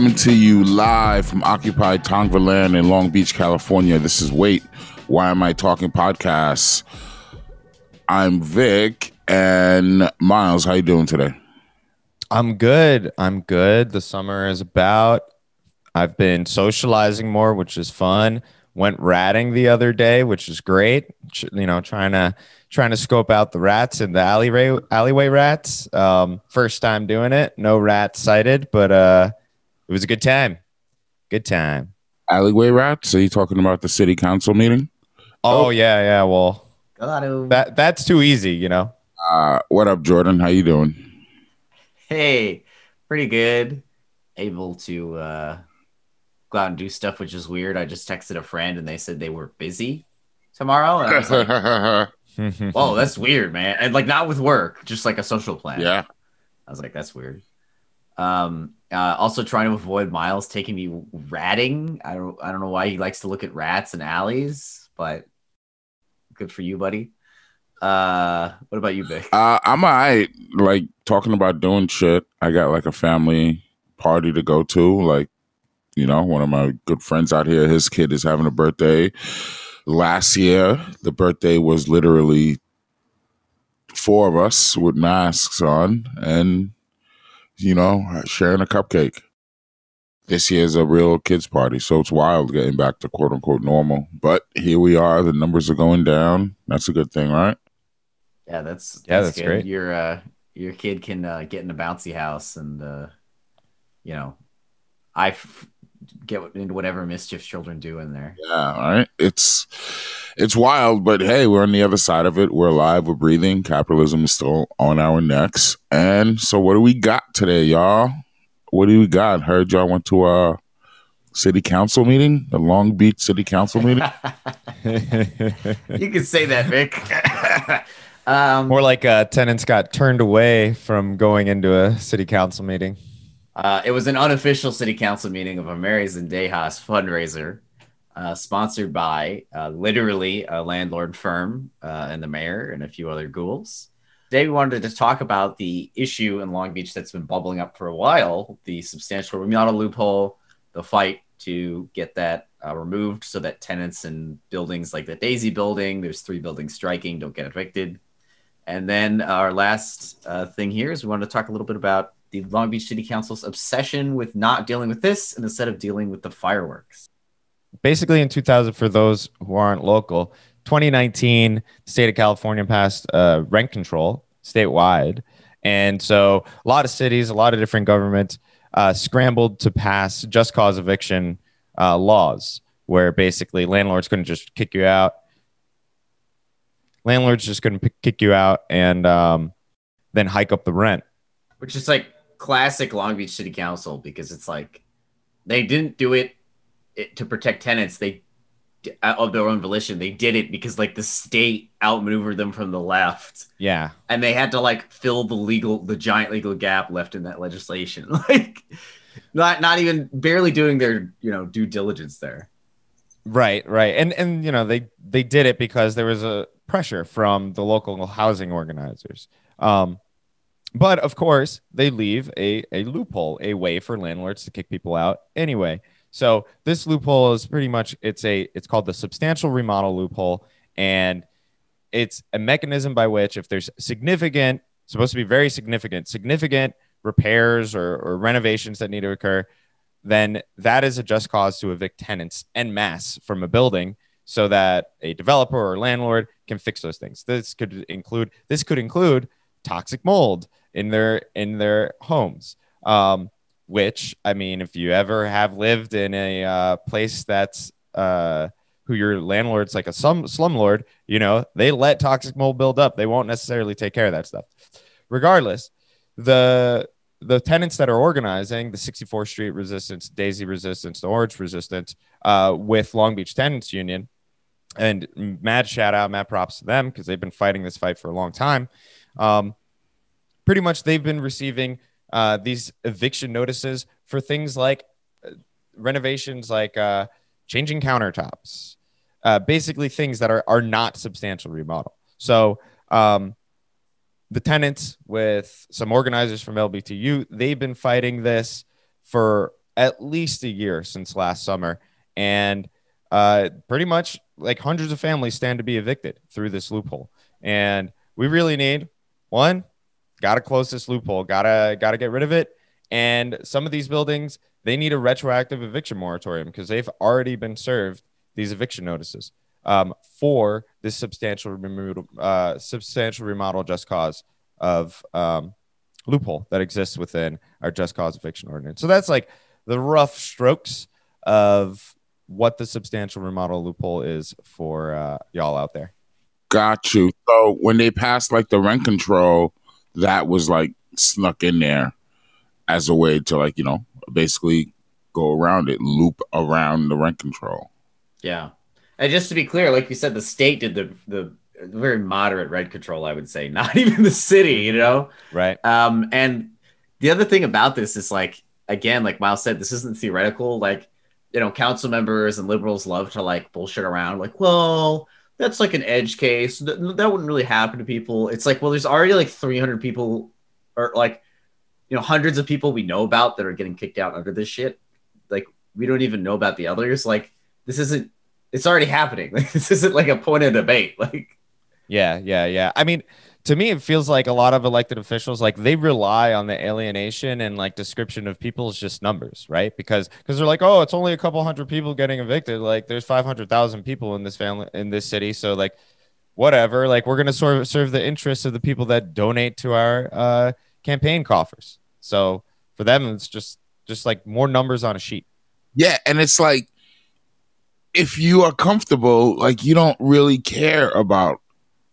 Coming to you live from occupied Tongva Land in Long Beach, California. This is Wait, Why Am I Talking Podcasts. I'm Vic and Miles. How you doing today? I'm good. I'm good. The summer is about. I've been socializing more, which is fun. Went ratting the other day, which is great. You know, trying to trying to scope out the rats and the alleyway alleyway rats. Um, first time doing it. No rats sighted, but uh, it was a good time. Good time. Alleyway rats? Are you talking about the city council meeting? Oh, oh. yeah, yeah. Well, that that's too easy, you know. Uh, what up, Jordan? How you doing? Hey, pretty good. Able to uh, go out and do stuff, which is weird. I just texted a friend and they said they were busy tomorrow, and I was like, "Whoa, that's weird, man!" And like not with work, just like a social plan. Yeah, I was like, "That's weird." Um, uh, also trying to avoid Miles taking me ratting. I don't I don't know why he likes to look at rats and alleys, but good for you, buddy. Uh, what about you, Vic? Uh, I'm alright. Like talking about doing shit. I got like a family party to go to. Like, you know, one of my good friends out here, his kid is having a birthday. Last year, the birthday was literally four of us with masks on, and you know, sharing a cupcake. This year's a real kids party, so it's wild getting back to quote unquote normal. But here we are. The numbers are going down. That's a good thing, right? Yeah, that's, that's yeah, that's good. great. Your uh, your kid can uh, get in a bouncy house, and uh, you know, I f- get into whatever mischief children do in there. Yeah, all right. It's it's wild, but hey, we're on the other side of it. We're alive, we're breathing. Capitalism is still on our necks. And so what do we got today, y'all? What do we got? Heard y'all went to a city council meeting, the Long Beach City Council meeting. you can say that, Vic. um, More like uh, tenants got turned away from going into a city council meeting. Uh, it was an unofficial city council meeting of a Mary Zendejas fundraiser uh, sponsored by uh, literally a landlord firm uh, and the mayor and a few other ghouls. Today, we wanted to talk about the issue in Long Beach that's been bubbling up for a while the substantial remodel loophole, the fight to get that uh, removed so that tenants in buildings like the Daisy building, there's three buildings striking, don't get evicted. And then our last uh, thing here is we want to talk a little bit about the Long Beach City Council's obsession with not dealing with this and instead of dealing with the fireworks. Basically in 2000 for those who aren't local 2019 the state of california passed uh, rent control statewide. And so a lot of cities a lot of different governments uh, scrambled to pass just cause eviction uh, laws where basically landlords couldn't just kick you out. Landlords just couldn't p- kick you out and um, then hike up the rent. Which is like classic long beach city council because it's like they didn't do it it, to protect tenants, they of their own volition, they did it because like the state outmaneuvered them from the left. Yeah, and they had to like fill the legal, the giant legal gap left in that legislation. Like, not not even barely doing their you know due diligence there. Right, right, and and you know they they did it because there was a pressure from the local housing organizers. Um, but of course, they leave a, a loophole, a way for landlords to kick people out anyway. So this loophole is pretty much it's a it's called the substantial remodel loophole, and it's a mechanism by which if there's significant, supposed to be very significant, significant repairs or, or renovations that need to occur, then that is a just cause to evict tenants en masse from a building so that a developer or landlord can fix those things. This could include this could include toxic mold in their in their homes. Um, which I mean, if you ever have lived in a uh, place that's uh, who your landlord's like a slum slumlord, you know, they let toxic mold build up. They won't necessarily take care of that stuff. Regardless, the the tenants that are organizing the 64th Street Resistance, Daisy Resistance, the Orange Resistance, uh, with Long Beach Tenants Union, and mad shout out, mad props to them because they've been fighting this fight for a long time. Um, pretty much, they've been receiving uh, these eviction notices for things like uh, renovations, like uh, changing countertops, uh, basically things that are, are not substantial remodel. So um, the tenants with some organizers from LBTU, they've been fighting this for at least a year since last summer, and uh, pretty much like hundreds of families stand to be evicted through this loophole. And we really need one, got to close this loophole, gotta gotta get rid of it. And some of these buildings, they need a retroactive eviction moratorium because they've already been served these eviction notices um, for this substantial remodel, uh, substantial remodel just cause of um, loophole that exists within our just cause eviction ordinance. So that's like the rough strokes of what the substantial remodel loophole is for uh, y'all out there. Got you. So when they passed like the rent control, that was like snuck in there as a way to like you know basically go around it, loop around the rent control. Yeah. And just to be clear, like you said, the state did the the very moderate rent control, I would say, not even the city, you know? Right. Um, and the other thing about this is like, again, like Miles said, this isn't theoretical. Like, you know, council members and liberals love to like bullshit around, like, well, that's like an edge case. That, that wouldn't really happen to people. It's like, well, there's already like 300 people or like, you know, hundreds of people we know about that are getting kicked out under this shit. Like, we don't even know about the others. Like, this isn't it's already happening. Like this isn't like a point of debate. Like yeah, yeah, yeah. I mean, to me, it feels like a lot of elected officials like they rely on the alienation and like description of people as just numbers, right? Because because they're like, oh, it's only a couple hundred people getting evicted. Like there's five hundred thousand people in this family in this city, so like whatever. Like we're gonna sort of serve the interests of the people that donate to our uh, campaign coffers. So for them, it's just just like more numbers on a sheet. Yeah, and it's like if you are comfortable, like you don't really care about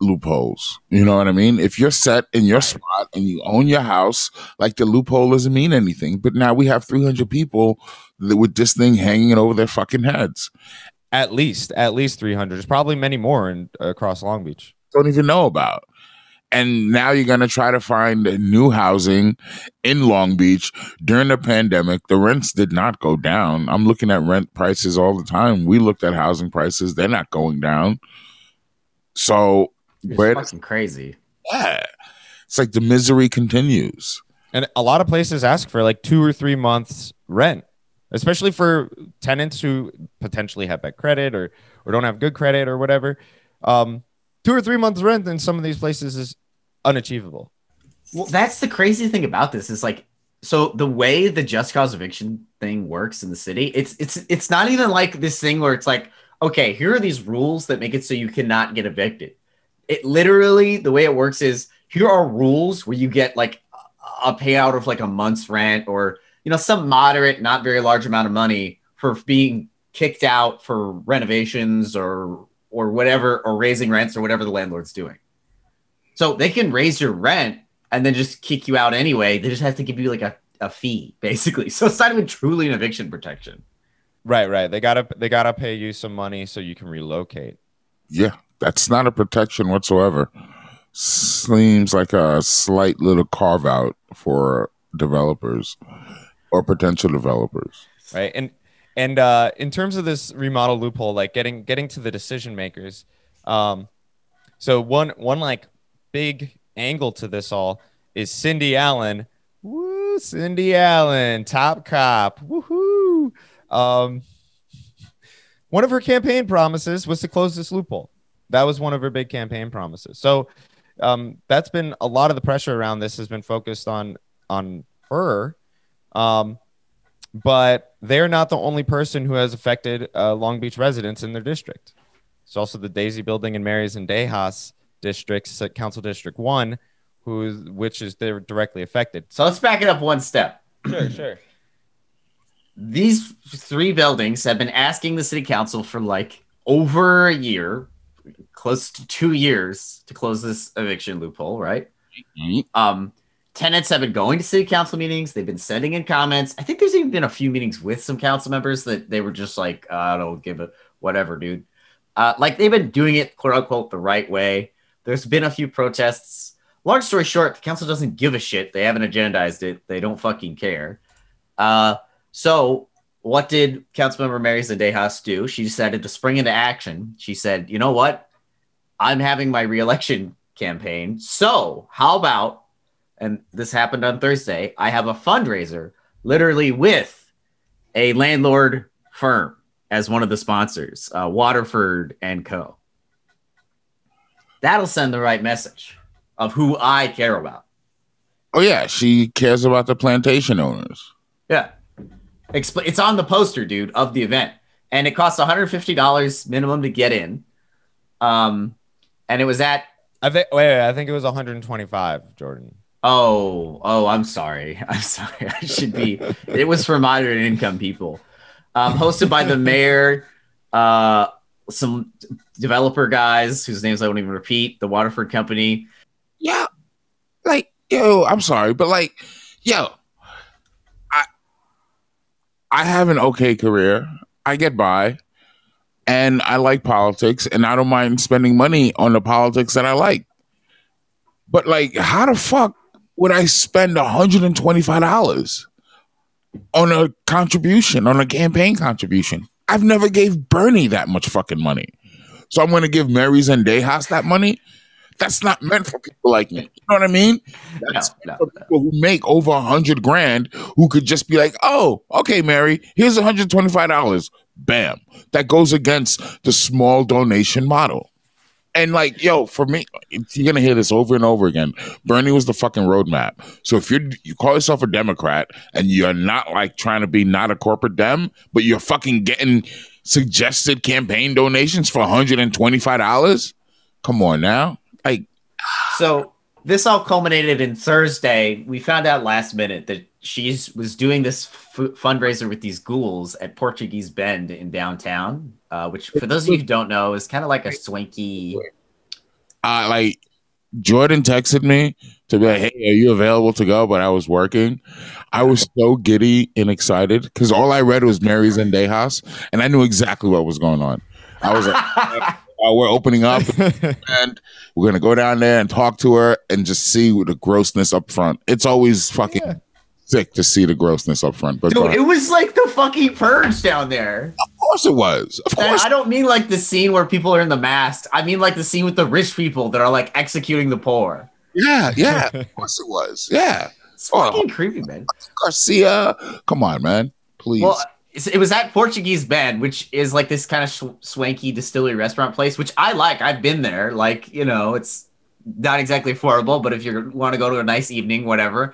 loopholes. You know what I mean? If you're set in your spot and you own your house, like the loophole doesn't mean anything. But now we have 300 people with this thing hanging over their fucking heads. At least, at least 300. There's probably many more in, across Long Beach. Don't even know about and now you're going to try to find new housing in Long Beach during the pandemic. The rents did not go down. I'm looking at rent prices all the time. We looked at housing prices; they're not going down. So, it's fucking crazy. Yeah, it's like the misery continues. And a lot of places ask for like two or three months rent, especially for tenants who potentially have bad credit or or don't have good credit or whatever. Um, two or three months rent in some of these places is unachievable. Well, that's the crazy thing about this is like so the way the just cause eviction thing works in the city, it's it's it's not even like this thing where it's like, okay, here are these rules that make it so you cannot get evicted. It literally the way it works is here are rules where you get like a payout of like a month's rent or you know some moderate, not very large amount of money for being kicked out for renovations or or whatever, or raising rents or whatever the landlord's doing. So they can raise your rent and then just kick you out anyway. They just have to give you like a, a fee, basically. So it's not even truly an eviction protection. Right, right. They gotta they gotta pay you some money so you can relocate. Yeah, that's not a protection whatsoever. Seems like a slight little carve out for developers or potential developers. Right. And and uh, in terms of this remodel loophole, like getting getting to the decision makers, um, so one one like big angle to this all is Cindy Allen. Woo, Cindy Allen, top cop. Woohoo! Um, one of her campaign promises was to close this loophole. That was one of her big campaign promises. So um, that's been a lot of the pressure around this has been focused on on her. Um, but they're not the only person who has affected uh, Long Beach residents in their district. It's also the Daisy Building and Mary Zendejas districts, uh, Council District One, who which is they're directly affected. So let's back it up one step. Sure, sure. These three buildings have been asking the city council for like over a year, close to two years, to close this eviction loophole, right? Mm-hmm. Um, tenants have been going to city council meetings. They've been sending in comments. I think there's even been a few meetings with some council members that they were just like, I don't give a whatever, dude. Uh, like they've been doing it, quote unquote, the right way. There's been a few protests. Long story short, the council doesn't give a shit. They haven't agendized it. They don't fucking care. Uh, so what did Councilmember Mary Zendejas do? She decided to spring into action. She said, you know what? I'm having my reelection campaign. So how about and this happened on Thursday, I have a fundraiser literally with a landlord firm as one of the sponsors, uh, Waterford and Co. That'll send the right message of who I care about. Oh yeah, she cares about the plantation owners. Yeah. Expl- it's on the poster, dude, of the event. And it costs $150 minimum to get in. Um, and it was at I think. Wait, wait, I think it was 125. Jordan. oh, oh, I'm sorry. I'm sorry. I should be it was for moderate income people. Um, hosted by the mayor, uh, some developer guys whose names I won't even repeat, the Waterford Company. Yeah, like yo, I'm sorry, but like yo, I I have an okay career. I get by, and I like politics, and I don't mind spending money on the politics that I like. But like, how the fuck would I spend hundred and twenty five dollars on a contribution, on a campaign contribution? I've never gave Bernie that much fucking money, so I'm going to give Mary Zendejas that money. That's not meant for people like me. You know what I mean? That's No, meant for people who make over a hundred grand who could just be like, "Oh, okay, Mary, here's one hundred twenty-five dollars." Bam. That goes against the small donation model. And like, yo, for me, you're gonna hear this over and over again. Bernie was the fucking roadmap. So if you you call yourself a Democrat and you're not like trying to be not a corporate dem, but you're fucking getting suggested campaign donations for $125, come on now. Like, So this all culminated in Thursday. We found out last minute that she's was doing this f- fundraiser with these ghouls at Portuguese Bend in downtown, uh, which for those of you who don't know is kind of like a swanky. I like Jordan texted me to be like, "Hey, are you available to go?" But I was working. I was so giddy and excited because all I read was Mary Zendejas, and I knew exactly what was going on. I was like, uh, "We're opening up, and we're gonna go down there and talk to her and just see the grossness up front." It's always fucking Yeah. Sick to see the grossness up front, but Dude, it was like the fucking purge down there. of course it was. Of And course, I don't mean like the scene where people are in the mask. I mean like the scene with the rich people that are like executing the poor. yeah, yeah. Of course it was. Yeah, It's Oh. fucking creepy, man. Garcia, come on, man, please. Well, it was at Portuguese Bend, which is like this kind of sh- swanky distillery restaurant place, which I like. I've been there. Like, you know, it's not exactly affordable, but if you want to go to a nice evening, whatever.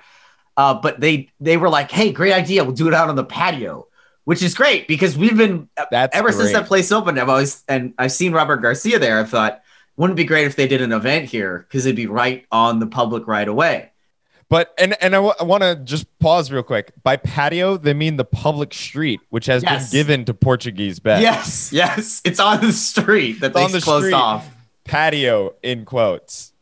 Uh, but they they were like, "Hey, great idea. We'll do it out on the patio," which is great because we've been That's ever since that place opened. I've always and I've seen Robert Garcia there. I've thought, wouldn't it be great if they did an event here because it'd be right on the public right away. But and and I want to just pause real quick. By patio, they mean the public street, which has Yes. been given to Portuguese Bend. Yes, yes, it's on the street that It's they on the closed street. off. patio in quotes.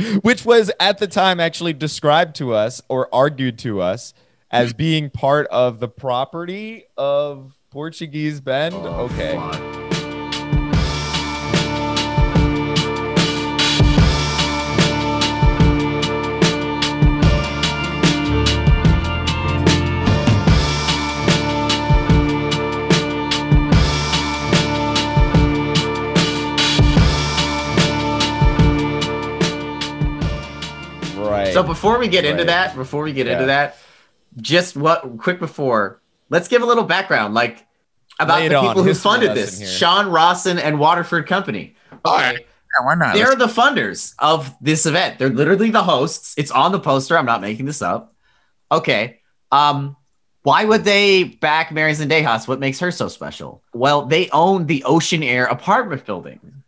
Which was at the time actually described to us or argued to us as being part of the property of Portuguese Bend. okay. Right. So before we get into that, before we get into that, just what quick before, let's give a little background, like about Lay it the on. people who History funded this. here. Sean Rawson and Waterford Company. All right. Yeah, why not? They're the funders of this event. They're literally the hosts. It's on the poster. I'm not making this up. Okay. Um, why would they back Mary Zendejas? What makes her so special? Well, they own the Oceanaire apartment building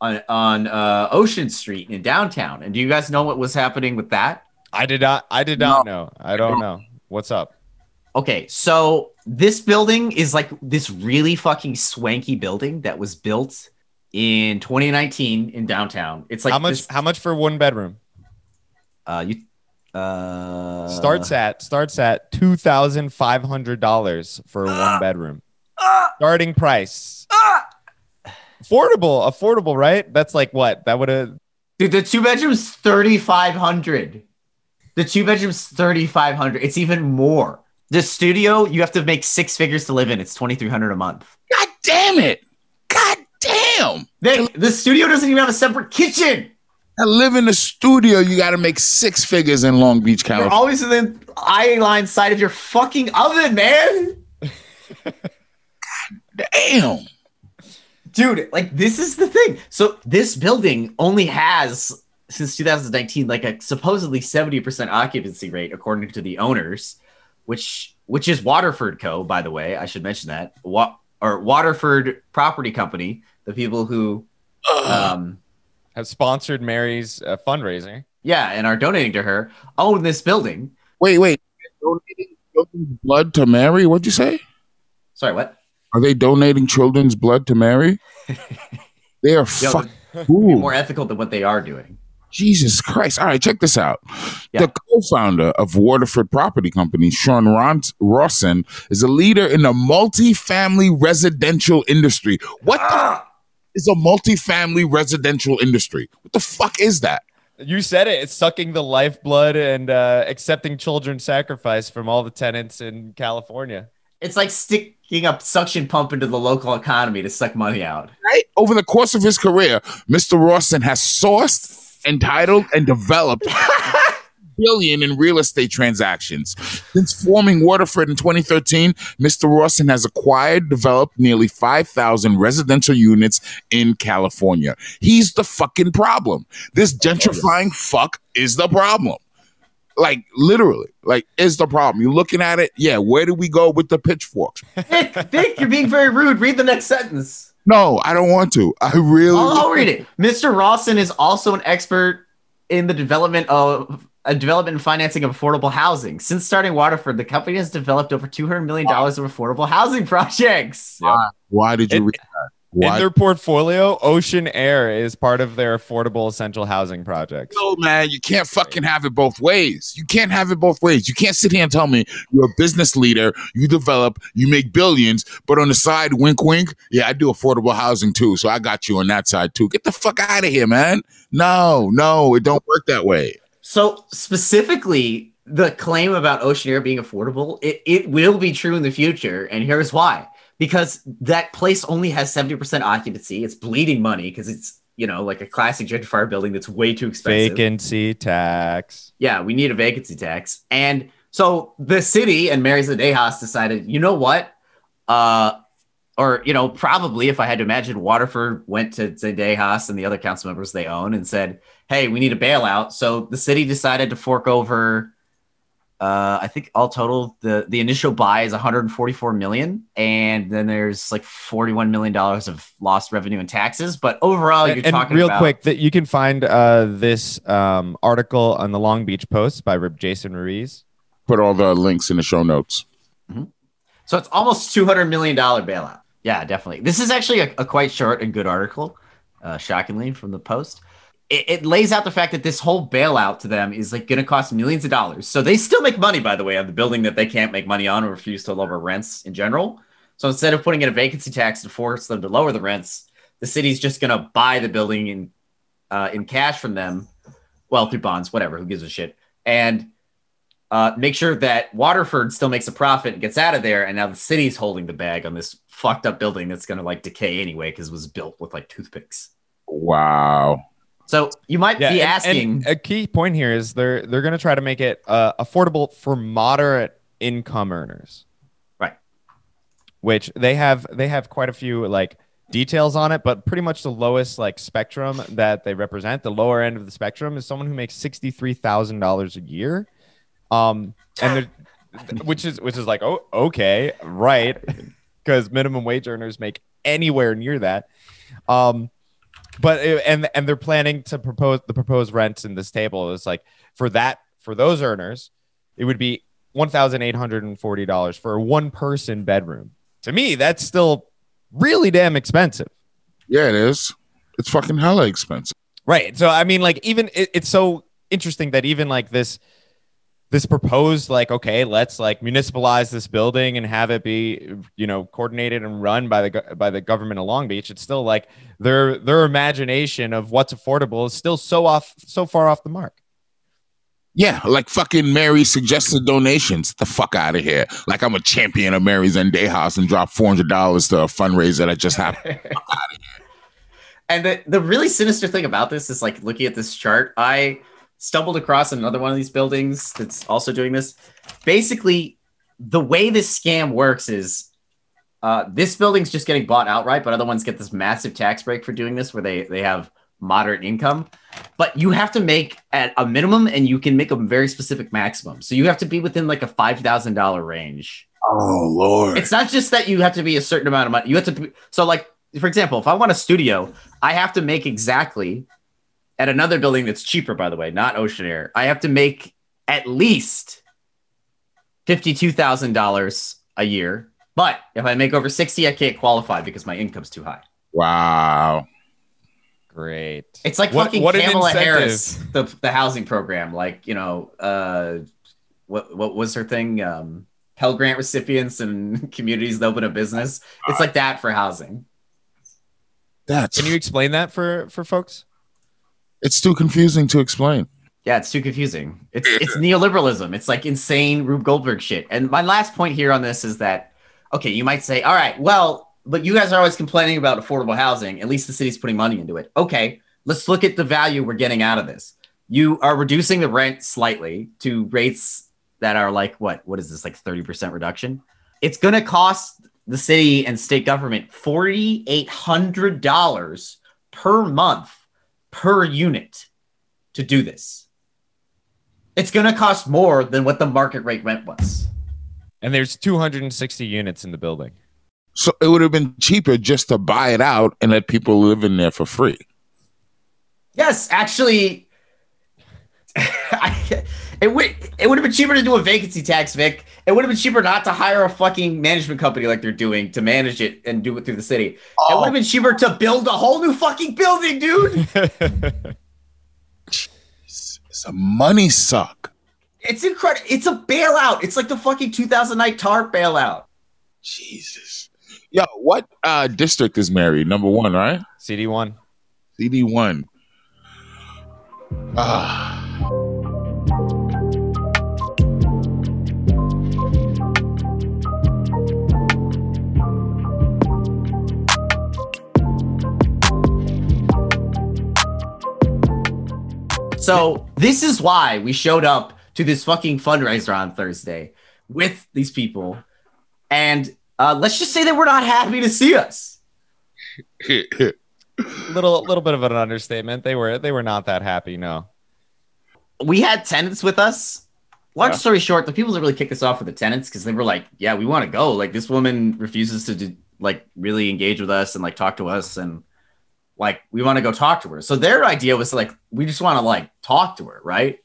on on uh, Ocean Street in downtown. And do you guys know what was happening with that? I did not I did not know. I don't know. What's up? Okay, so this building is like this really fucking swanky building that was built in 2019 in downtown. It's like how much this- how much for one bedroom? uh, you uh, starts at starts at two thousand five hundred dollars for Ah. one bedroom. Starting price. Affordable, affordable, right? That's like what? That would have Dude, the two bedrooms 3500. The two bedrooms 3500. It's even more. The studio, you have to make six figures to live in. It's 2300 a month. God damn it! God damn! They, the studio doesn't even have a separate kitchen. I live in the studio. You got to make six figures in Long Beach, You're California. always in the eye line side of your fucking oven, man. God Damn. Dude, like this is the thing. So this building only has since 2019 like a supposedly 70% occupancy rate according to the owners, which which is Waterford Co, by the way. I should mention that. Wa- or Waterford Property Company, the people who um Have sponsored Mary's uh, fundraiser. yeah, and are donating to her, own this building. Wait, wait. Donating blood to Mary? What'd you say? Sorry, what? Are they donating children's blood to Mary? they are Yo, fuck. be more ethical than what they are doing. Jesus Christ. All right, check this out. Yeah. The co founder of Waterford Property Company, Sean Ron- Rawson, is a leader in the multifamily residential industry. What the Ah! f- is a multifamily residential industry? What the fuck is that? You said it. It's sucking the lifeblood and uh, accepting children's sacrifice from all the tenants in California. It's like sticking a suction pump into the local economy to suck money out. right? Over the course of his career, Mr. Rawson has sourced, entitled, and developed billion in real estate transactions. Since forming Waterford in 2013, Mr. Rawson has acquired, developed nearly 5,000 residential units in California. He's the fucking problem. This gentrifying fuck is the problem. Like literally, like is the problem. You're looking at it, yeah. Where do we go with the pitchforks? Vic, Vic, you're being very rude. Read the next sentence. No, I don't want to. I really. I'll, I'll read it. Mr. Rawson is also an expert in the development of uh, development and financing of affordable housing. Since starting Waterford, the company has developed over $200 million of affordable housing projects. Why did you In- read that? Why? In their portfolio, Oceanaire is part of their affordable essential housing projects. No, man, you can't fucking have it both ways. You can't have it both ways. You can't sit here and tell me you're a business leader, you develop, you make billions, but on the side, wink, wink, yeah, I do affordable housing too, so I got you on that side too. Get the fuck out of here, man. No, no, it don't work that way. So specifically, the claim about Oceanaire being affordable, it, it will be true in the future. And here's why. Because that place only has 70% occupancy. It's bleeding money because it's, you know, like a classic gentrifier building that's way too expensive. Vacancy tax. Yeah, we need a vacancy tax. And so the city and Mary Zendejas decided, you know what? Uh, or, you know, probably if I had to imagine, Waterford went to Zendejas and the other council members they own and said, hey, we need a bailout. So the city decided to fork over, uh, I think all total, the, the initial buy is 144 million. And then there's like $41 million of lost revenue and taxes. But overall, you're and, and talking real about, quick, that you can find uh, this um, article on the Long Beach Post by Jason Ruiz. Put all the links in the show notes. So it's almost two hundred million dollar bailout. Yeah, definitely. This is actually a, a quite short and good article, uh, shockingly from the Post. It, it lays out the fact that this whole bailout to them is like going to cost millions of dollars. So they still make money, by the way, on the building that they can't make money on or refuse to lower rents in general. So instead of putting in a vacancy tax to force them to lower the rents, the city's just going to buy the building in uh, in cash from them, well through bonds, whatever. Who gives a shit? And uh, make sure that Waterford still makes a profit and gets out of there. And now the city's holding the bag on this fucked up building that's going to like decay anyway because it was built with like toothpicks. Wow. So you might be and- asking, and a key point here is they're they're going to try to make it uh, affordable for moderate income earners. Right. Which they have they have quite a few like details on it, but pretty much the lowest like spectrum that they represent, the lower end of the spectrum is someone who makes sixty three thousand dollars a year, um, and which is which is like oh okay right because minimum wage earners make anywhere near that. Um, but and and they're planning to propose the proposed rents in this table is like for that for those earners, it would be one thousand eight hundred and forty dollars for a one person bedroom. To me, that's still really damn expensive. Yeah, it is. It's fucking hella expensive. Right. So I mean, like even it, it's so interesting that even like this this proposed like okay let's like municipalize this building and have it be you know coordinated and run by the by the government of long beach it's still like their their imagination of what's affordable is still so off so far off the mark Yeah, like fucking Mary suggested donations. Get the fuck out of here. Like I'm a champion of Mary Zendejas and drop four hundred dollars to a fundraiser that just happened. And the, the really sinister thing about this is like looking at this chart, I stumbled across another one of these buildings that's also doing this. Basically, the way this scam works is uh, this building's just getting bought outright, but other ones get this massive tax break for doing this where they, they have moderate income. But you have to make at a minimum and you can make a very specific maximum. So you have to be within like a $5,000 range. Oh Lord. It's not just that you have to be a certain amount of money. You have to be, so like for example, if I want a studio, I have to make exactly at another building that's cheaper, by the way, not Ocean Air. I have to make at least fifty-two thousand dollars a year. But if I make over sixty, I can't qualify because my income's too high. wow. Great. It's like What- fucking what an Kamala. Harris, the the housing program. Like you know, uh, what what was her thing? Um, Pell Grant recipients and communities that open a business. It's like that for housing. That's Can you explain that for for folks? It's too confusing to explain. Yeah, it's too confusing. It's it's neoliberalism. It's like insane Rube Goldberg shit. And my last point here on this is that okay, you might say, all right, well, but you guys are always complaining about affordable housing. At least the city's putting money into it. Okay, let's look at the value we're getting out of this. You are reducing the rent slightly to rates that are like what? What is this? Like 30% reduction? It's gonna cost the city and state government $4,800 per month per unit to do this. It's going to cost more than what the market rate rent was. And there's 260 units in the building. So it would have been cheaper just to buy it out and let people live in there for free. Yes, actually, I, it would it would have been cheaper to do a vacancy tax, Vic. It would have been cheaper not to hire a fucking management company like they're doing to manage it and do it through the city. It would have been cheaper to build a whole new fucking building, dude. It's a money suck. It's incredible. It's a bailout. It's like the fucking 2009 TARP bailout. Jesus. Yo, what uh district is married? Number one, right? CD1. CD one. Ah. So this is why we showed up to this fucking fundraiser on Thursday with these people, and uh, let's just say that we're not happy to see us. Little little bit of an understatement. They were they were not that happy, no. We had tenants with us. Long Yeah. story short, the people that really kicked us off were the tenants because they were like, "Yeah, we want to go." Like this woman refuses to do, like really engage with us and like talk to us and like we want to go talk to her. So their idea was like we just want to like talk to her, right?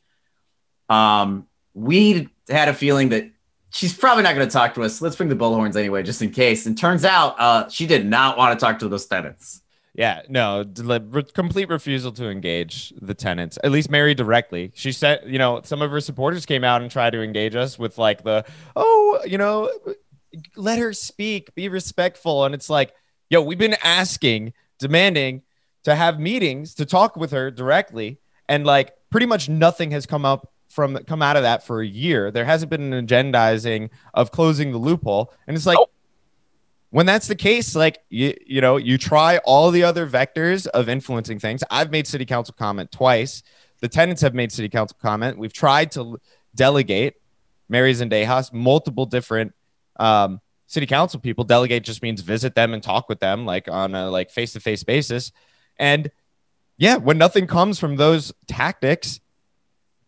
Um, we had a feeling that she's probably not going to talk to us. Let's bring the bullhorns anyway, just in case. And turns out, uh, she did not want to talk to those tenants. Yeah, no, complete refusal to engage the tenants, at least Mary directly. She said, you know, some of her supporters came out and tried to engage us with like the, oh, you know, let her speak, be respectful. And it's like, yo, we've been asking, demanding to have meetings to talk with her directly. And like pretty much nothing has come up from come out of that for a year. There hasn't been an agendizing of closing the loophole. And it's like, when that's the case, like you, you know, you try all the other vectors of influencing things. I've made city council comment twice. The tenants have made city council comment. We've tried to delegate Mary Zendejas, multiple different um, city council people. Delegate just means visit them and talk with them, like on a like face to face basis. And yeah, when nothing comes from those tactics,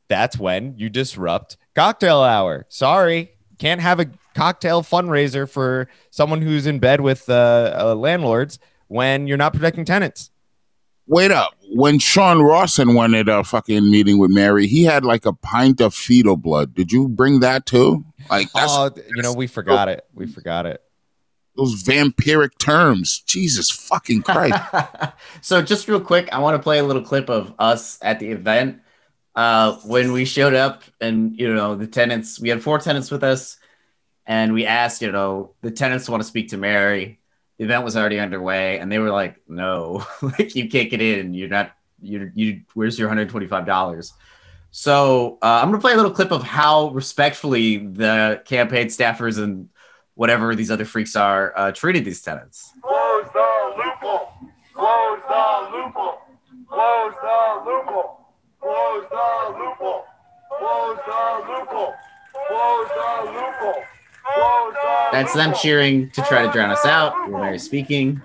that's when you disrupt cocktail hour. Sorry, can't have a cocktail fundraiser for someone who's in bed with uh, uh, landlords when you're not protecting tenants. Wait up. When Sean Rawson wanted a fucking meeting with Mary, he had like a pint of fetal blood. Did you bring that too? Like that's oh, you know, we forgot it. We forgot it. those vampiric terms. Jesus fucking Christ. so just real quick, I want to play a little clip of us at the event. Uh, when we showed up and you know the tenants, we had four tenants with us, and we asked, you know, the tenants want to speak to Mary the event was already underway and they were like no like you can't get in. You're not you you where's your 125 dollars? So uh, i'm gonna play a little clip of how respectfully the campaign staffers and whatever these other freaks are uh, treated these tenants. Close the loophole. Close the loophole. Close the loophole. Close the loophole. Close the loophole. Close the loophole. That's them cheering to try to drown us out. We're Mary speaking.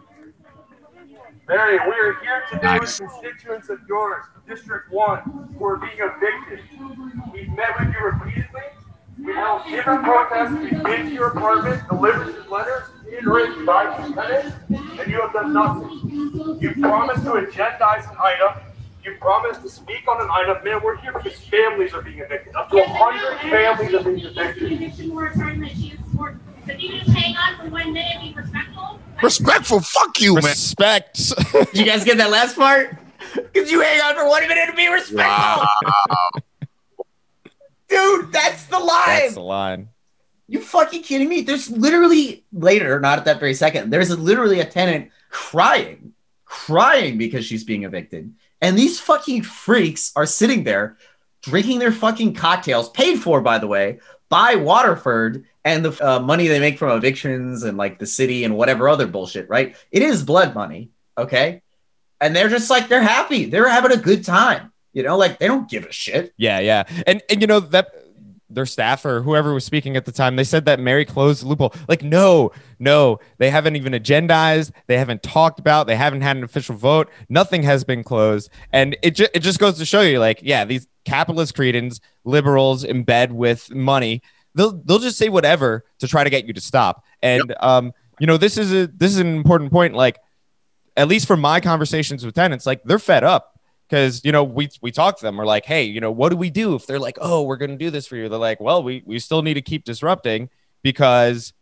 Mary, we are here today Nice. with constituents of yours, District 1, who are being evicted. We've met with you repeatedly. We held different protests. We've been to your apartment, delivered you letters, handwritten by the tenants, and you have done nothing. You promised to agendize an item. You promised to speak on an item. Man, we're here because families are being evicted. Up to 100 families are being evicted. Eviction moratorium that you support. Could you just hang on for one minute and be respectful? Respectful. Fuck you, man. Respect. Did you guys get that last part? Could you hang on for one minute and be respectful? Wow. Dude, that's the line. That's the line. You fucking kidding me? There's literally later, not at that very second, there's literally a tenant crying, crying because she's being evicted. And these fucking freaks are sitting there drinking their fucking cocktails, paid for, by the way, by Waterford and the uh, money they make from evictions and like the city and whatever other bullshit, right? It is blood money, okay? And they're just like, they're happy. They're having a good time. You know, like they don't give a shit. Yeah, yeah. And and you know that their staff or whoever was speaking at the time, they said that Mary closed the loophole. Like, no, no, they haven't even agendized, they haven't talked about, they haven't had an official vote. Nothing has been closed. And it ju- it just goes to show you, like, yeah, these capitalist cretins, liberals in bed with money, they'll they'll just say whatever to try to get you to stop. And um, you know, this is a this is an important point. Like, at least from my conversations with tenants, like they're fed up because you know we we talk to them. We're like hey you know what do we do if they're like oh we're going to do this for you they're like well we we still need to keep disrupting because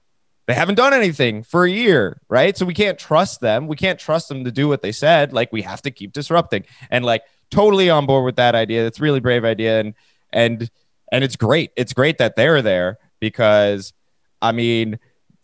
they haven't done anything for a year right? So we can't trust them. We can't trust them to do what they said. Like we have to keep disrupting. And like totally on board with that idea. That's really brave idea. And and and it's great. It's great that they're there because i mean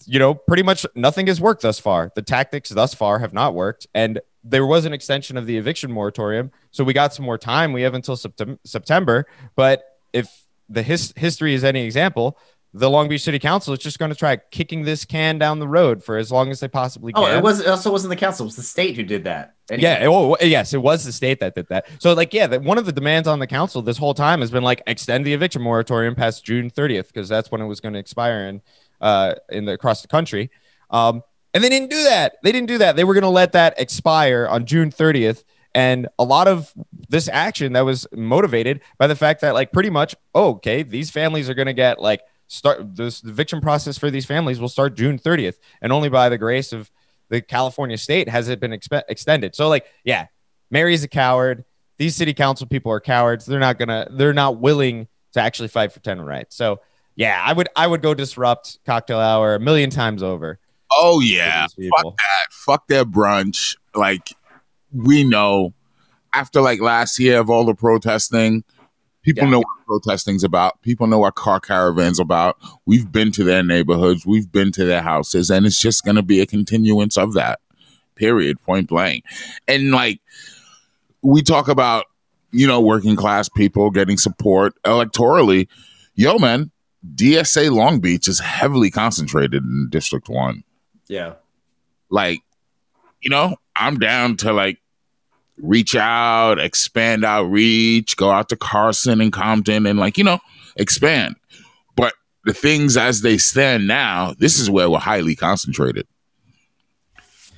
you know pretty much nothing has worked thus far. The tactics thus far have not worked. And there was an extension of the eviction moratorium so we got some more time we have until Septem- september but if the his- history is any example the long beach city council is just going to try kicking this can down the road for as long as they possibly can Oh, it was it also wasn't the council, it was the state who did that. Anyway. yeah. Oh, yes, it was the state that did that. So, like, yeah, that one of the demands on the council this whole time has been like extend the eviction moratorium past June 30th because that's when it was going to expire in uh in the across the country. Um, and they didn't do that. They didn't do that. They were going to let that expire on June 30th. And a lot of this action that was motivated by the fact that, like, pretty much, oh, okay, these families are going to get like start this eviction process for these families will start June 30th, and only by the grace of the California state has it been extended. So, like, yeah, Mary's a coward. These city council people are cowards. They're not gonna. They're not willing to actually fight for tenant rights. So, yeah, I would. I would go disrupt cocktail hour a million times over. Oh yeah. Fuck that. Fuck that brunch. Like we know after like last year of all the protesting, people Yeah. know what protesting's about. People know what car caravans about. We've been to their neighborhoods, we've been to their houses, and it's just gonna be a continuance of that. Period. Point blank. And like we talk about, you know, working class people getting support electorally. Yo, man, DSA Long Beach is heavily concentrated in District One Yeah. like you know i'm down to like reach out expand outreach go out to carson and compton and like you know expand but the things as they stand now this is where we're highly concentrated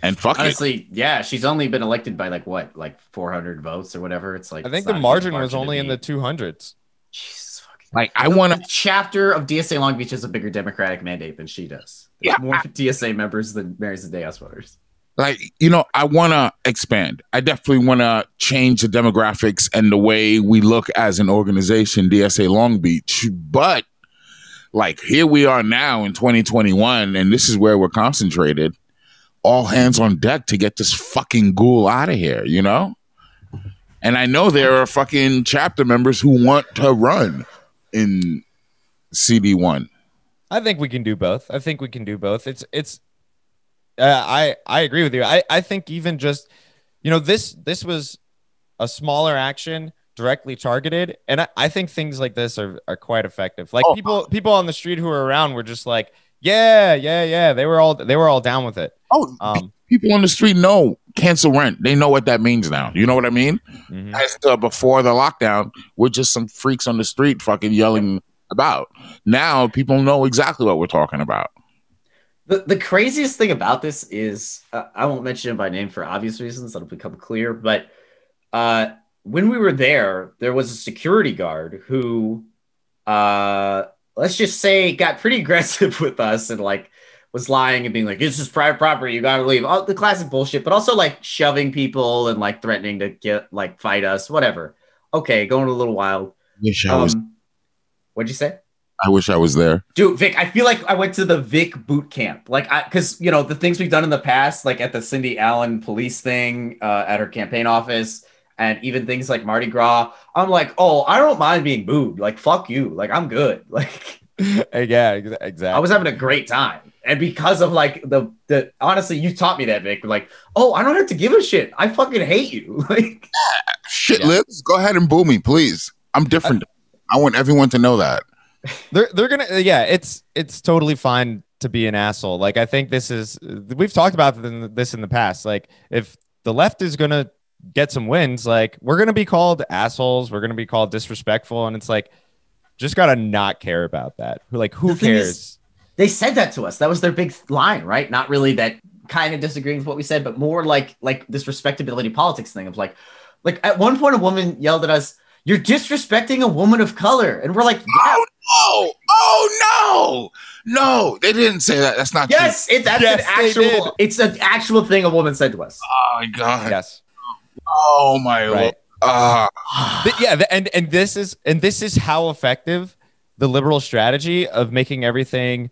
and fuck it. Honestly, yeah, she's only been elected by like what, like 400 votes or whatever. It's like I think the not a huge margin was only in the 200s. Jesus fucking. like i want to The chapter of DSA Long Beach has a bigger Democratic mandate than she does. There's Yeah. more DSA members than Mary Zendejas voters. like you know i want to expand. I definitely want to change the demographics and the way we look as an organization dsa long beach. But like here we are now in 2021 and this is where we're concentrated. All hands on deck to get this fucking ghoul out of here you know? And i know there are fucking chapter members who want to run in cd1 I think we can do both. I think we can do both. It's it's. Uh, I I agree with you. I I think even just, you know, this this was a smaller action directly targeted, and I, I think things like this are are quite effective. Like Oh. people people on the street who were around were just like, yeah, yeah, yeah. They were all they were all down with it. oh Um, people on the street know cancel rent they know what that means now you know what i mean mhm. as to before the lockdown, we're just some freaks on the street fucking yelling about. Now people know exactly what we're talking about. The, the craziest thing about this is uh, I won't mention it by name for obvious reasons that'll become clear. But uh, when we were there, there was a security guard who, uh, let's just say, got pretty aggressive with us and like was lying and being like, "This is private property. You gotta leave." All the classic bullshit, but also like shoving people and like threatening to get like fight us, whatever. Okay, going a little wild. Wish I was. What'd you say? I wish I was there. Dude, Vic, I feel like I went to the Vic boot camp. Like, I, cause you know, the things we've done in the past, like at the Cindy Allen police thing, uh, at her campaign office, and even things like Mardi Gras. I'm like, oh, I don't mind being booed. Like, fuck you. Like, I'm good. Like, yeah, exactly. I was having a great time. And because of like the, the, honestly, you taught me that, Vic. Like, oh, I don't have to give a shit. I fucking hate you. Like, Shit, Yeah. lips. Go ahead and boo me, please. I'm different. I want everyone to know that. they're they're gonna yeah it's it's totally fine to be an asshole like i think this is we've talked about this in the past like if the left is gonna get some wins like we're gonna be called assholes we're gonna be called disrespectful and it's like just gotta not care about that like who The thing is- cares they said that to us. That was their big line, right? Not really that kind of disagreeing with what we said, but more like like this respectability politics thing of like, like at one point a woman yelled at us, "You're disrespecting a woman of color," and we're like, "Yeah, Oh no! Oh no! No, they didn't say that. That's not yes, it, that's Yes, an actual. It's an actual thing a woman said to us." Oh my god! yes Oh my right lord! Ah, yeah and and this is and this is how effective the liberal strategy of making everything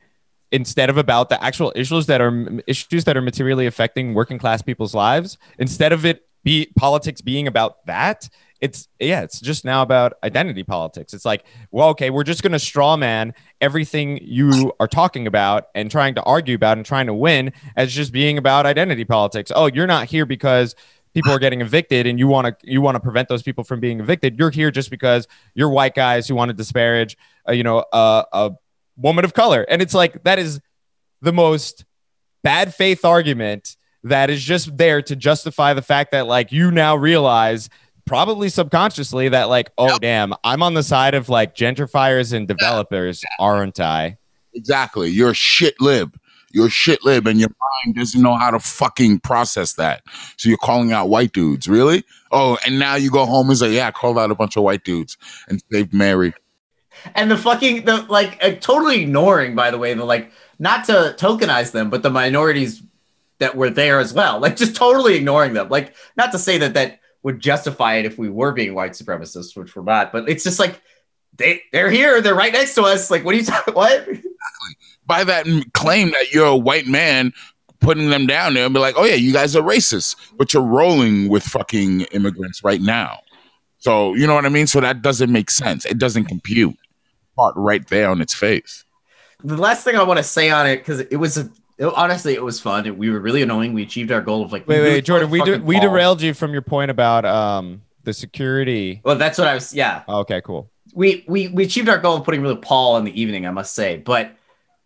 instead of about the actual issues that are issues that are materially affecting working class people's lives instead of it be politics being about that it's yeah it's just now about identity politics. It's like well okay we're just to straw man everything you are talking about and trying to argue about and trying to win as just being about identity politics. Oh you're not here because people are getting evicted and you want to you want to prevent those people from being evicted. You're here just because you're white guys who want to disparage uh, you know a woman of color. And it's like that is the most bad faith argument that is just there to justify the fact that like you now realize probably subconsciously that like oh damn i'm on the side of like gentrifiers and developers aren't i exactly. You're a shit lib. You're a shit lib, and your mind doesn't know how to fucking process that. So you're calling out white dudes, really? Oh, and now you go home and say, "Yeah, I called out a bunch of white dudes and saved Mary." And the fucking the like uh, totally ignoring, by the way, the like not to tokenize them, but the minorities that were there as well, like just totally ignoring them. Like not to say that that would justify it if we were being white supremacists, which we're not, but it's just like they they're here, they're right next to us. Like, what are you talking? What? By that claim that you're a white man, putting them down there and be like, "Oh yeah, you guys are racist," but you're rolling with fucking immigrants right now. So you know what I mean. So that doesn't make sense. It doesn't compute. Part right there on its face. The last thing I want to say on it because it was a it- honestly it was fun. We were really annoying. We achieved our goal of like wait wait jordan we, de- we derailed you from your point about um the security Well, that's what I was. Yeah, okay cool we we we achieved our goal of putting really Paul in the evening, I must say. But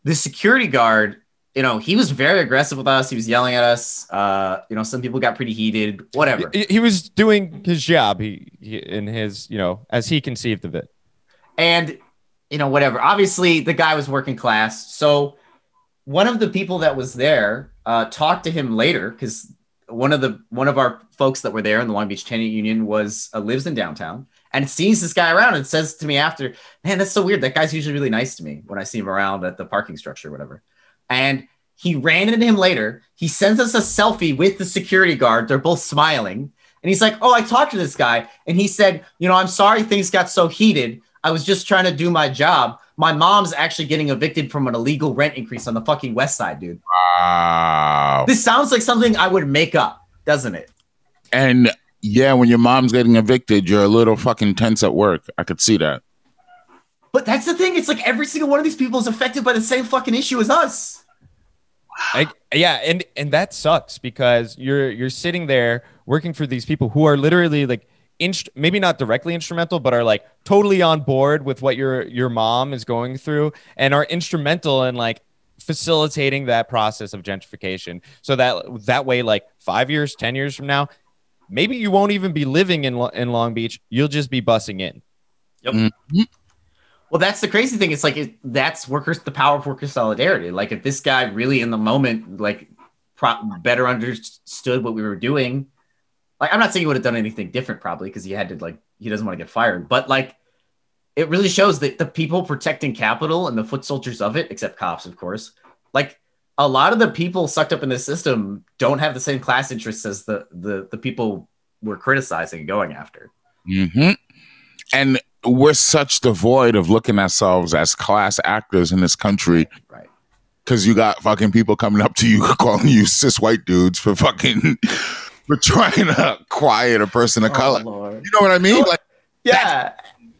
the security guard, you know, he was very aggressive with us. He was yelling at us. Uh, you know, some people got pretty heated. Whatever. he, he was doing his job he, he in his you know as he conceived of it and you know whatever obviously the guy was working class so one of the people that was there uh, talked to him later because one of the one of our folks that were there in the long beach tenant union was uh, lives in downtown and sees this guy around and says to me after man that's so weird that guy's usually really nice to me when i see him around at the parking structure or whatever and he ran into him later he sends us a selfie with the security guard they're both smiling and he's like, Oh, I talked to this guy. And he said, You know, I'm sorry things got so heated. I was just trying to do my job. My mom's actually getting evicted from an illegal rent increase on the fucking West Side, dude. Wow. This sounds like something I would make up, doesn't it? And yeah, when your mom's getting evicted, you're a little fucking tense at work. I could see that. But that's the thing. It's like every single one of these people is affected by the same fucking issue as us. I, yeah, and and that sucks because you're you're sitting there working for these people who are literally like inst- maybe not directly instrumental, but are like totally on board with what your your mom is going through and are instrumental in like facilitating that process of gentrification. So that that way, like five years, ten years from now, maybe you won't even be living in Lo- in Long Beach. You'll just be bussing in. Yep. Mm-hmm. Well, that's the crazy thing. It's like it, that's workers, the power of worker solidarity. Like if this guy really in the moment, like pro- better understood what we were doing, like I'm not saying he would have done anything different probably because he had to like he doesn't want to get fired, but like it really shows that the people protecting capital and the foot soldiers of it, except cops, of course, like a lot of the people sucked up in the system don't have the same class interests as the the the people we're criticizing and going after. Mm-hmm. And we're such devoid of looking ourselves as class actors in this country Right. because you got fucking people coming up to you calling you cis white dudes for fucking for trying to quiet a person of oh, color. Oh, Lord. You know what I mean? Like Yeah.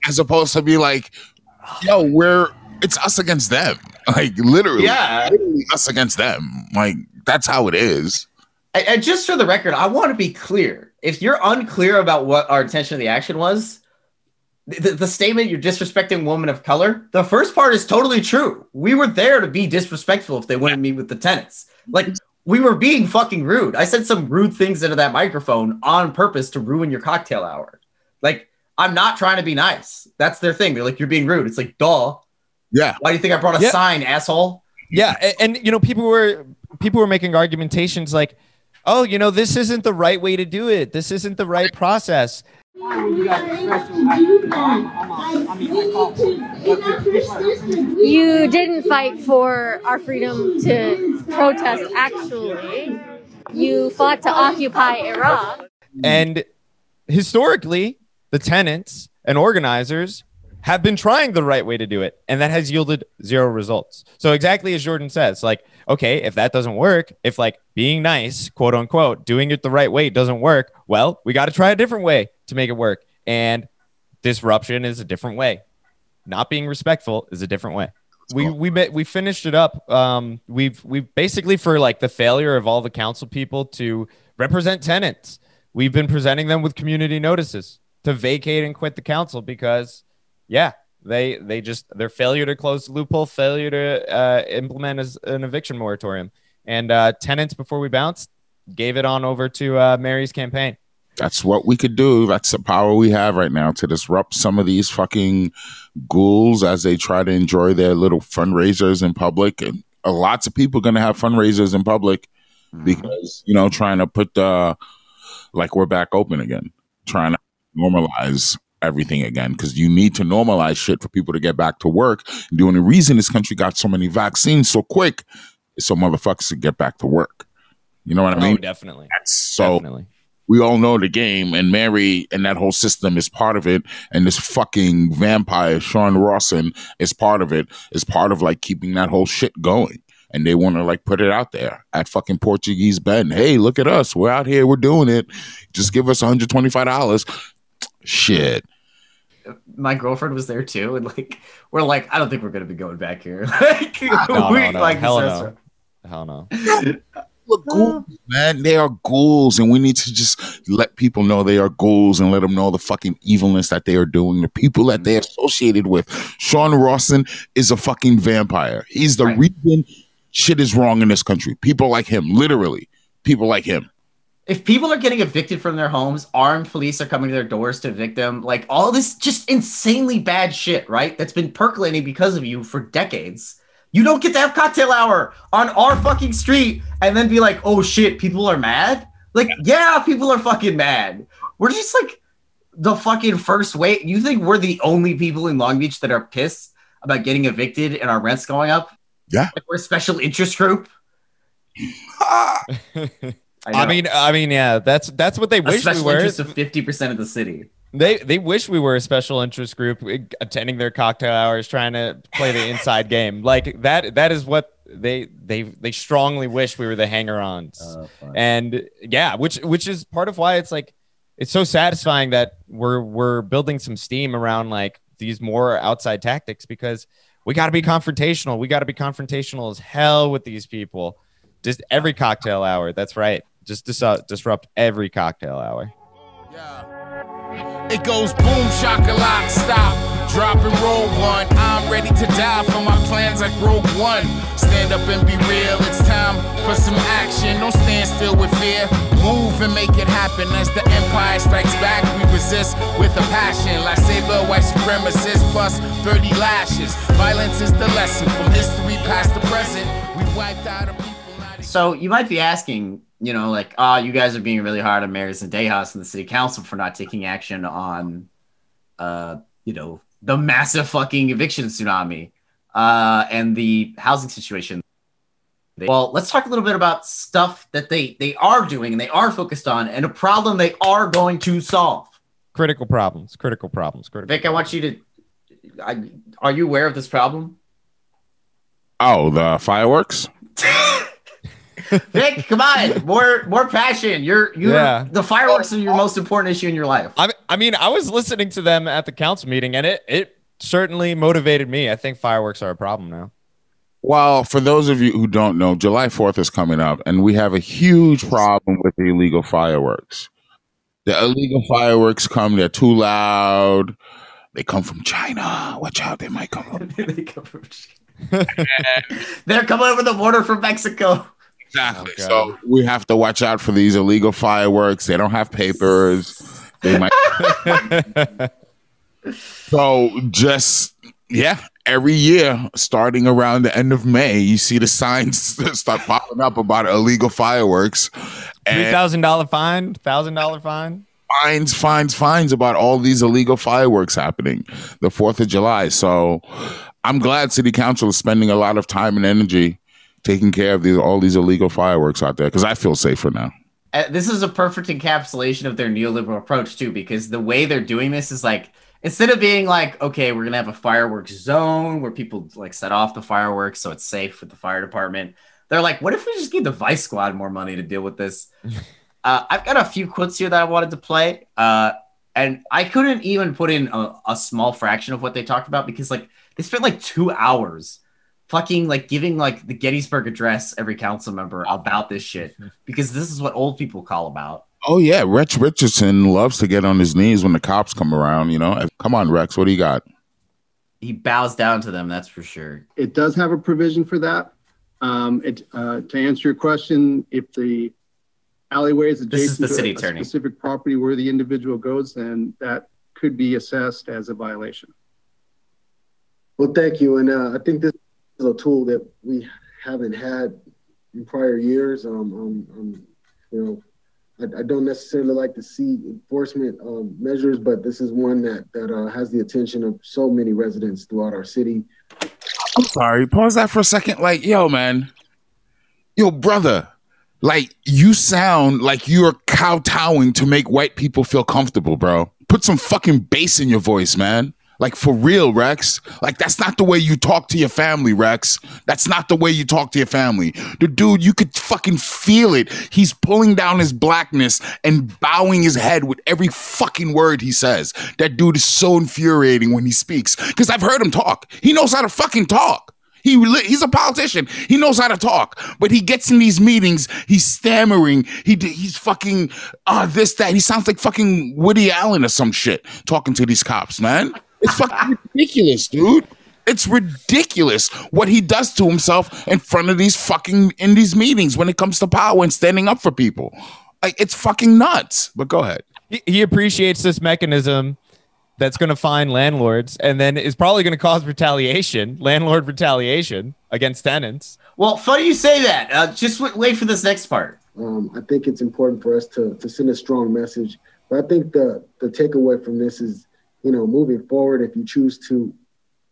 as opposed to be like, yo, we're it's us against them. Like literally, Yeah. literally us against them. Like that's how it is. And, and just for the record, I want to be clear. If you're unclear about what our intention of the action was, the, the statement you're disrespecting women of color, the first part is totally true. We were there to be disrespectful if they wouldn't meet with the tenants. Like we were being fucking rude. I said some rude things into that microphone on purpose to ruin your cocktail hour. Like I'm not trying to be nice. That's their thing. They're like, you're being rude. It's like, duh. Yeah. Why do you think I brought a Yeah. sign, asshole? Yeah, a- and, you know, people were people were making argumentations like, "Oh, you know, this isn't the right way to do it. This isn't the right process." You didn't fight for our freedom to protest, actually. You fought to occupy Iraq. And historically, the tenants and organizers have been trying the right way to do it, and that has yielded zero results. So exactly as Jordan says, like, okay, if that doesn't work, if like being nice, quote unquote, doing it the right way doesn't work, well, we got to try a different way to make it work. And disruption is a different way. Not being respectful is a different way. We we we finished it up. Um, we've we've basically for like the failure of all the council people to represent tenants. We've been presenting them with community notices to vacate and quit the council because, yeah, they they just their failure to close the loophole, failure to uh, implement as an eviction moratorium, and uh, tenants before we bounced gave it on over to uh, Mary's campaign. That's what we could do. That's the power we have right now to disrupt some of these fucking ghouls as they try to enjoy their little fundraisers in public. And lots of people going to have fundraisers in public mm-hmm. because, you know, trying to put the, like we're back open again, trying to normalize everything again because you need to normalize shit for people to get back to work. The only reason this country got so many vaccines so quick is so motherfuckers could get back to work. You know what I oh, mean? oh, definitely, That's so definitely. We all know the game, and Mary and that whole system is part of it. And this fucking vampire, Sean Rawson, is part of it, is part of like keeping that whole shit going. And they want to like put it out there at fucking Portuguese Bend. Hey, look at us. We're out here. We're doing it. Just give us $125. Shit. my girlfriend was there too, and like we're like, I don't think we're gonna be going back here. like, No, we no, no. like Hell no. Hell no. Look, ghouls, man. They are ghouls, and we need to just let people know they are ghouls and let them know the fucking evilness that they are doing. The people that they're mm-hmm. associated with. Sean Rawson is a fucking vampire. He's the Right. reason shit is wrong in this country. People like him, literally. People like him. If people are getting evicted from their homes, armed police are coming to their doors to evict them. Like all this just insanely bad shit, right? That's been percolating because of you for decades. You don't get to have cocktail hour on our fucking street and then be like, oh shit, people are mad. Like, yeah, people are fucking mad. We're just like the fucking first wave. You think we're the only people in Long Beach that are pissed about getting evicted and our rents going up? Yeah. Like we're a special interest group. I know. mean, I mean, yeah, that's that's what they a wish we special were. interest of 50% of the city. They they wish we were a special interest group eh, attending their cocktail hours, trying to play the inside game. Like that that is what they they they strongly wish we were the hanger-ons. Uh, and yeah, which which is part of why it's like it's so satisfying that we're we're building some steam around like these more outside tactics because we got to be confrontational. We got to be confrontational as hell with these people. Just every cocktail hour. That's right. Just dis- disrupt every cocktail hour. It goes boom, shock-a-lock, stop, drop and roll one. I'm ready to die for my plans like Rogue One. Stand up and be real, it's time for some action. Don't stand still with fear. Move and make it happen as the empire strikes back. We resist with a passion. Lightsaber, white supremacist, plus 30 lashes. Violence is the lesson from history past the present. We wiped out a people. So you might be asking, you know, like, ah, you guys are being really hard on Mary Zendejas and the city council for not taking action on, uh, you know, the massive fucking eviction tsunami, uh, and the housing situation. Well, let's talk a little bit about stuff that they they are doing and they are focused on, and a problem they are going to solve. Critical problems. Critical problems. Critical. Vic, I want you to. I, are you aware of this problem? Oh, the fireworks. Vic, come on, more more passion. You're you. Yeah. are The fireworks are your most important issue in your life. I, I mean, I was listening to them at the council meeting, and it it certainly motivated me. I think fireworks are a problem now. Well, for those of you who don't know, July 4th is coming up, and we have a huge problem with the illegal fireworks. The illegal fireworks come, they're too loud. They come from China. Watch out, they might come from. They come from- China. They're coming over the border from Mexico. Exactly. Oh, so we have to watch out for these illegal fireworks. They don't have papers. They might. so just yeah, every year, starting around the end of May, you see the signs start popping up about illegal fireworks Three and thousand dollar fine. Thousand dollar fine. fines, fines, fines about all these illegal fireworks happening the Fourth of July. So I'm glad City Council is spending a lot of time and energy taking care of these all these illegal fireworks out there because I feel safer now. Uh, this is a perfect encapsulation of their neoliberal approach too, because the way they're doing this is like instead of being like, okay, we're gonna have a fireworks zone where people like set off the fireworks so it's safe for the fire department. They're like, what if we just give the Vice Squad more money to deal with this? uh, I've got a few quotes here that I wanted to play, uh, and I couldn't even put in a, a small fraction of what they talked about because like they spent like two hours fucking like giving like the Gettysburg Address every council member about this shit because this is what old people call about. Oh yeah, Rex Richardson loves to get on his knees when the cops come around. You know, come on, Rex, what do you got? He bows down to them, that's for sure. it does have a provision for that. Um, it, uh, to answer your question, if the alleyway is This is adjacent the city to a attorney. specific property where the individual goes, then that could be assessed as a violation. Well, thank you. And uh, I think this is a tool that we haven't had in prior years. Um, um, um, you know, I, I don't necessarily like to see enforcement um, measures, but this is one that that uh, has the attention of so many residents throughout our city. I'm sorry, pause that for a second. Like, yo, man, yo, brother, like you sound like you're kowtowing to make white people feel comfortable, bro. Put some fucking bass in your voice, man. Like for real, Rex. Like that's not the way you talk to your family, Rex. That's not the way you talk to your family. The dude, you could fucking feel it. He's pulling down his blackness and bowing his head with every fucking word he says. That dude is so infuriating when he speaks. Because I've heard him talk. He knows how to fucking talk. He he's a politician. He knows how to talk, but he gets in these meetings. He's stammering. He he's fucking uh this that. He sounds like fucking Woody Allen or some shit talking to these cops, man. It's fucking ridiculous, dude. It's ridiculous what he does to himself in front of these fucking in these meetings when it comes to power and standing up for people. Like it's fucking nuts. But go ahead. He, he appreciates this mechanism that's going to find landlords, and then is probably going to cause retaliation, landlord retaliation against tenants. Well, funny you say that. Uh, just w- wait for this next part. Um, I think it's important for us to to send a strong message. But I think the the takeaway from this is, you know, moving forward, if you choose to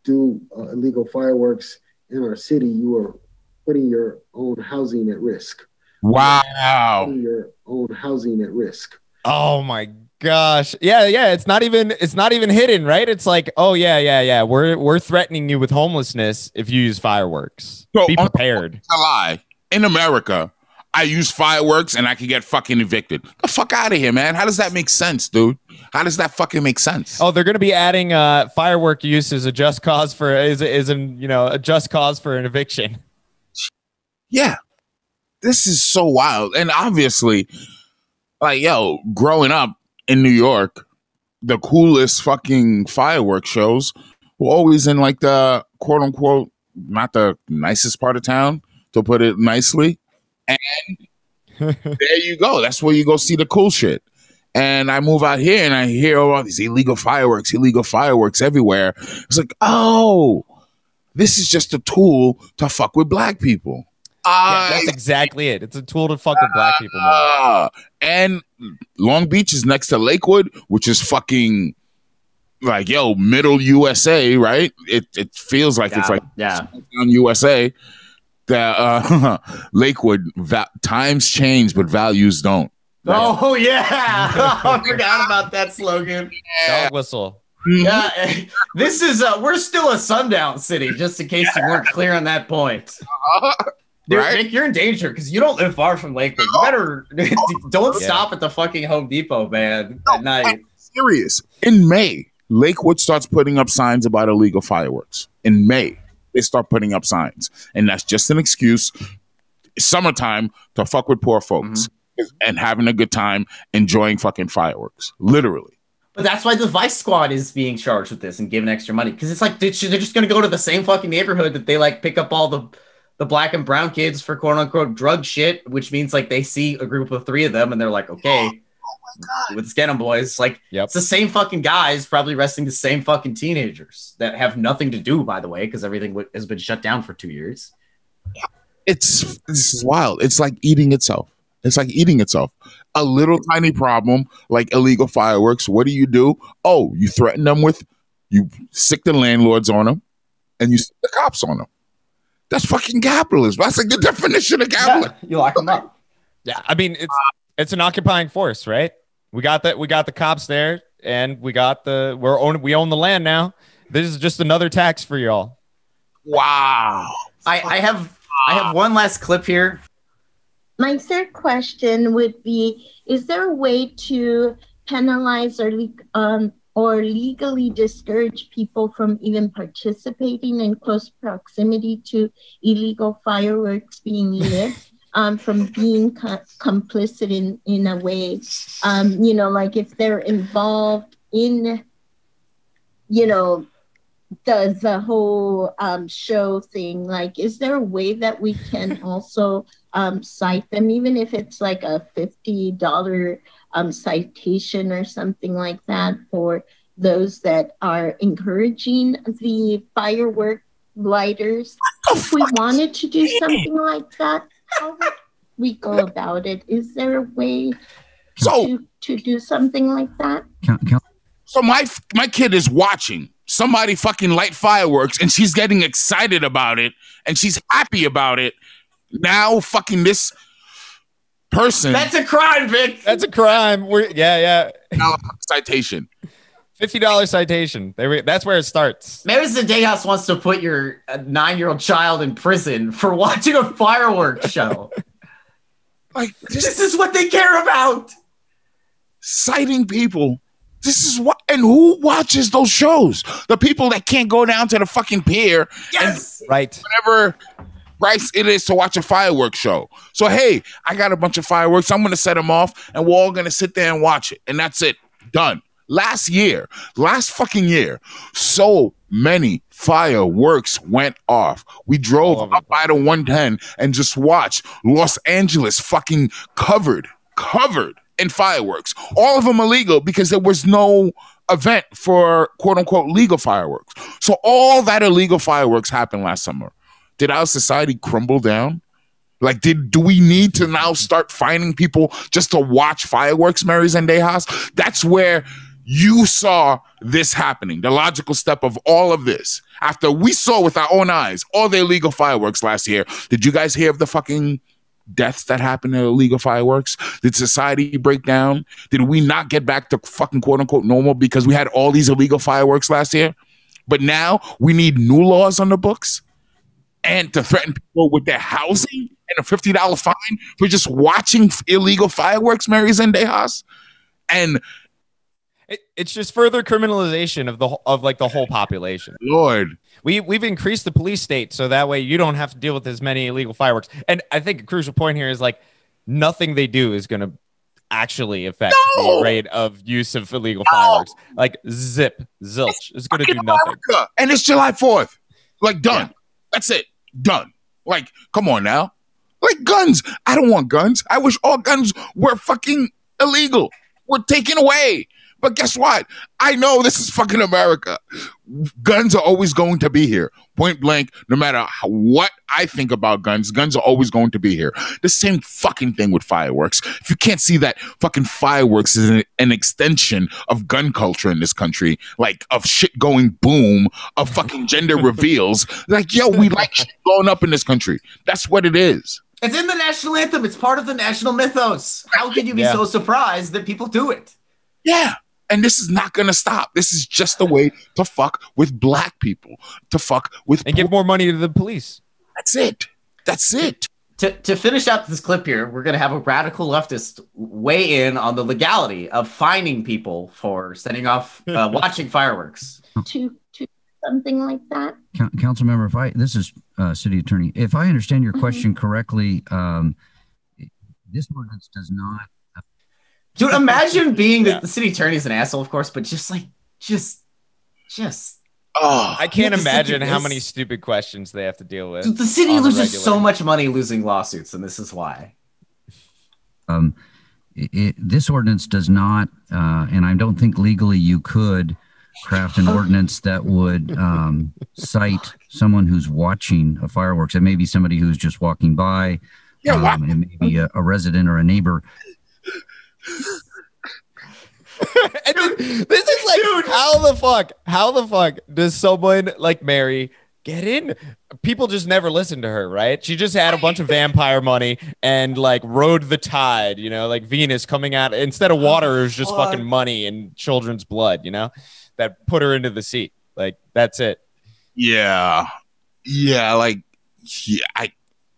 do uh, illegal fireworks in our city, you are putting your own housing at risk. Wow. Putting your own housing at risk. Oh my gosh. Yeah, yeah. It's not even it's not even hidden, right? It's like, oh yeah, yeah, yeah. We're we're threatening you with homelessness if you use fireworks. So, Be prepared. a lie. In America, I use fireworks and I can get fucking evicted. The fuck out of here, man. How does that make sense, dude? How does that fucking make sense? Oh, they're going to be adding uh, firework use as a just cause for is is an you know a just cause for an eviction. Yeah. This is so wild. And obviously, like, yo, growing up in New York, the coolest fucking fireworks shows were always in like the quote unquote, not the nicest part of town, to put it nicely. And there you go. That's where you go see the cool shit. And I move out here and I hear all these illegal fireworks, illegal fireworks everywhere. It's like, oh, this is just a tool to fuck with black people. Yeah, that's exactly it. It's a tool to fuck with black people. Ah, and Long Beach is next to Lakewood, which is fucking like yo middle USA, right? It it feels like it's like yeah. on USA. That uh, Lakewood va- times change, but values don't. Oh yeah, I forgot about that slogan. Dog whistle. Yeah, this is uh, we're still a sundown city, just in case you weren't clear on that point. Dude, Right? Nick, you're in danger because you don't live far from Lakewood. You better don't Yeah. stop at the fucking Home Depot, man, at night. serious. In May, Lakewood starts putting up signs about illegal fireworks. In May, they start putting up signs, and that's just an excuse. Summertime to fuck with poor folks mm-hmm. and having a good time enjoying fucking fireworks. Literally. But that's why the Vice Squad is being charged with this and given extra money because it's like they're they're just going to go to the same fucking neighborhood that they like pick up all the the black and brown kids for quote unquote drug shit, which means like they see a group of three of them and they're like, okay, let's get them, boys. Like Yep. it's the same fucking guys probably arresting the same fucking teenagers that have nothing to do, by the way, because everything w- has been shut down for two years. It's this is wild. It's like eating itself. It's like eating itself. A little tiny problem like illegal fireworks. What do you do? Oh, you threaten them with you sick the landlords on them and you sick the cops on them. That's fucking capitalism. That's like the definition of capitalism. Yeah, you lock them up. Yeah, I mean it's it's an occupying force, right? We got that. We got the cops there, and we got the we're own we own the land now. This is just another tax for y'all. Wow. I, I have I have one last clip here. My third question would be: Is there a way to penalize or le- um, or legally discourage people from even participating in close proximity to illegal fireworks being lit? Um, from being co- complicit in in a way, um, you know, like if they're involved in, you know, the the whole um, show thing like is there a way that we can also um, cite them? Even if it's like a $50 um, citation or something like that for those that are encouraging the firework lighters? If we wanted to do something like that how would we go about it is there a way So to, to do something like that so my my kid is watching somebody fucking light fireworks and she's getting excited about it and she's happy about it. Now fucking this person That's a crime, Vic. That's a crime. We're yeah, yeah. now citation. Fifty dollar citation. There we, that's where it starts. Maybe the day house wants to put your uh, nine-year-old child in prison for watching a fireworks show. Like this this is what they care about. citing people. This is what and who watches those shows? The people that can't go down to the fucking pier Yes. Right. whatever price it is to watch a fireworks show. So hey, I got a bunch of fireworks. I'm gonna set them off, and we're all gonna sit there and watch it, and that's it. Done. Last year, last fucking year, so many fireworks went off. We drove up by the 110 and just watched Los Angeles fucking covered, covered in fireworks. All of them illegal because there was no event for quote unquote legal fireworks. So all that illegal fireworks happened last summer. Did our society crumble down? Like, did do we need to now start finding people just to watch fireworks, Mary Zendejas? That's where you saw this happening. The logical step of all of this. After we saw with our own eyes all the illegal fireworks last year, did you guys hear of the fucking deaths that happened in illegal fireworks? Did society break down? Did we not get back to fucking quote unquote normal because we had all these illegal fireworks last year? But now we need new laws on the books and to threaten people with their housing and a $50 fine for just watching illegal fireworks, Mary Zendejas. And It, it's just further criminalization of the whole- of like the whole population. Lord, We we've increased the police state so that way you don't have to deal with as many illegal fireworks. And I think a crucial point here is like nothing they do is going to actually affect No. the rate of use of illegal fireworks. Like zip, zilch is going to do nothing. America. And it's July 4th. Like, done. That's it. Done. Like, come on now. Like guns. I don't want guns. I wish all guns were fucking illegal. Were taken away. But guess what? I know this is fucking America. Guns are always going to be here. Point blank, no matter how, what I think about guns, guns are always going to be here. The same fucking thing with fireworks. If you can't see that fucking fireworks is an, an extension of gun culture in this country, like of shit going boom, of fucking gender reveals, like, yo, we like shit going up in this country. That's what it is. It's in the national anthem. It's part of the national mythos. How can you be Yeah. so surprised that people do it? Yeah. And this is not going to stop. This is just a way to fuck with black people, to fuck with. And give more money to the police. That's it. That's it. To, to finish out this clip here, we're going to have a radical leftist weigh in on the legality of fining people for setting off, uh, watching fireworks. To, to something like that? Coun- Council member, if I, this is uh, city attorney, if I understand your question correctly, um, this ordinance does not. Dude, imagine being the, the city attorney is an asshole, of course, but just like, just, just. Oh, I can't You have to sit imagine how many stupid questions they have to deal with. Dude, the city loses regular. so much money losing lawsuits, and this is why. Um, it, it, this ordinance does not, uh, and I don't think legally you could craft an ordinance that would um, cite someone who's watching a fireworks. It may be somebody who's just walking by. Yeah, why- um, it may be a, a resident or a neighbor. And then- this is like how the fuck how the fuck does someone like mary get in people just never listened to her right she just had a bunch of vampire money and like rode the tide you know like venus coming out instead of water it was just fuck. fucking money and children's blood you know that put her into the seat. like that's it Yeah. Yeah. Like, yeah, I,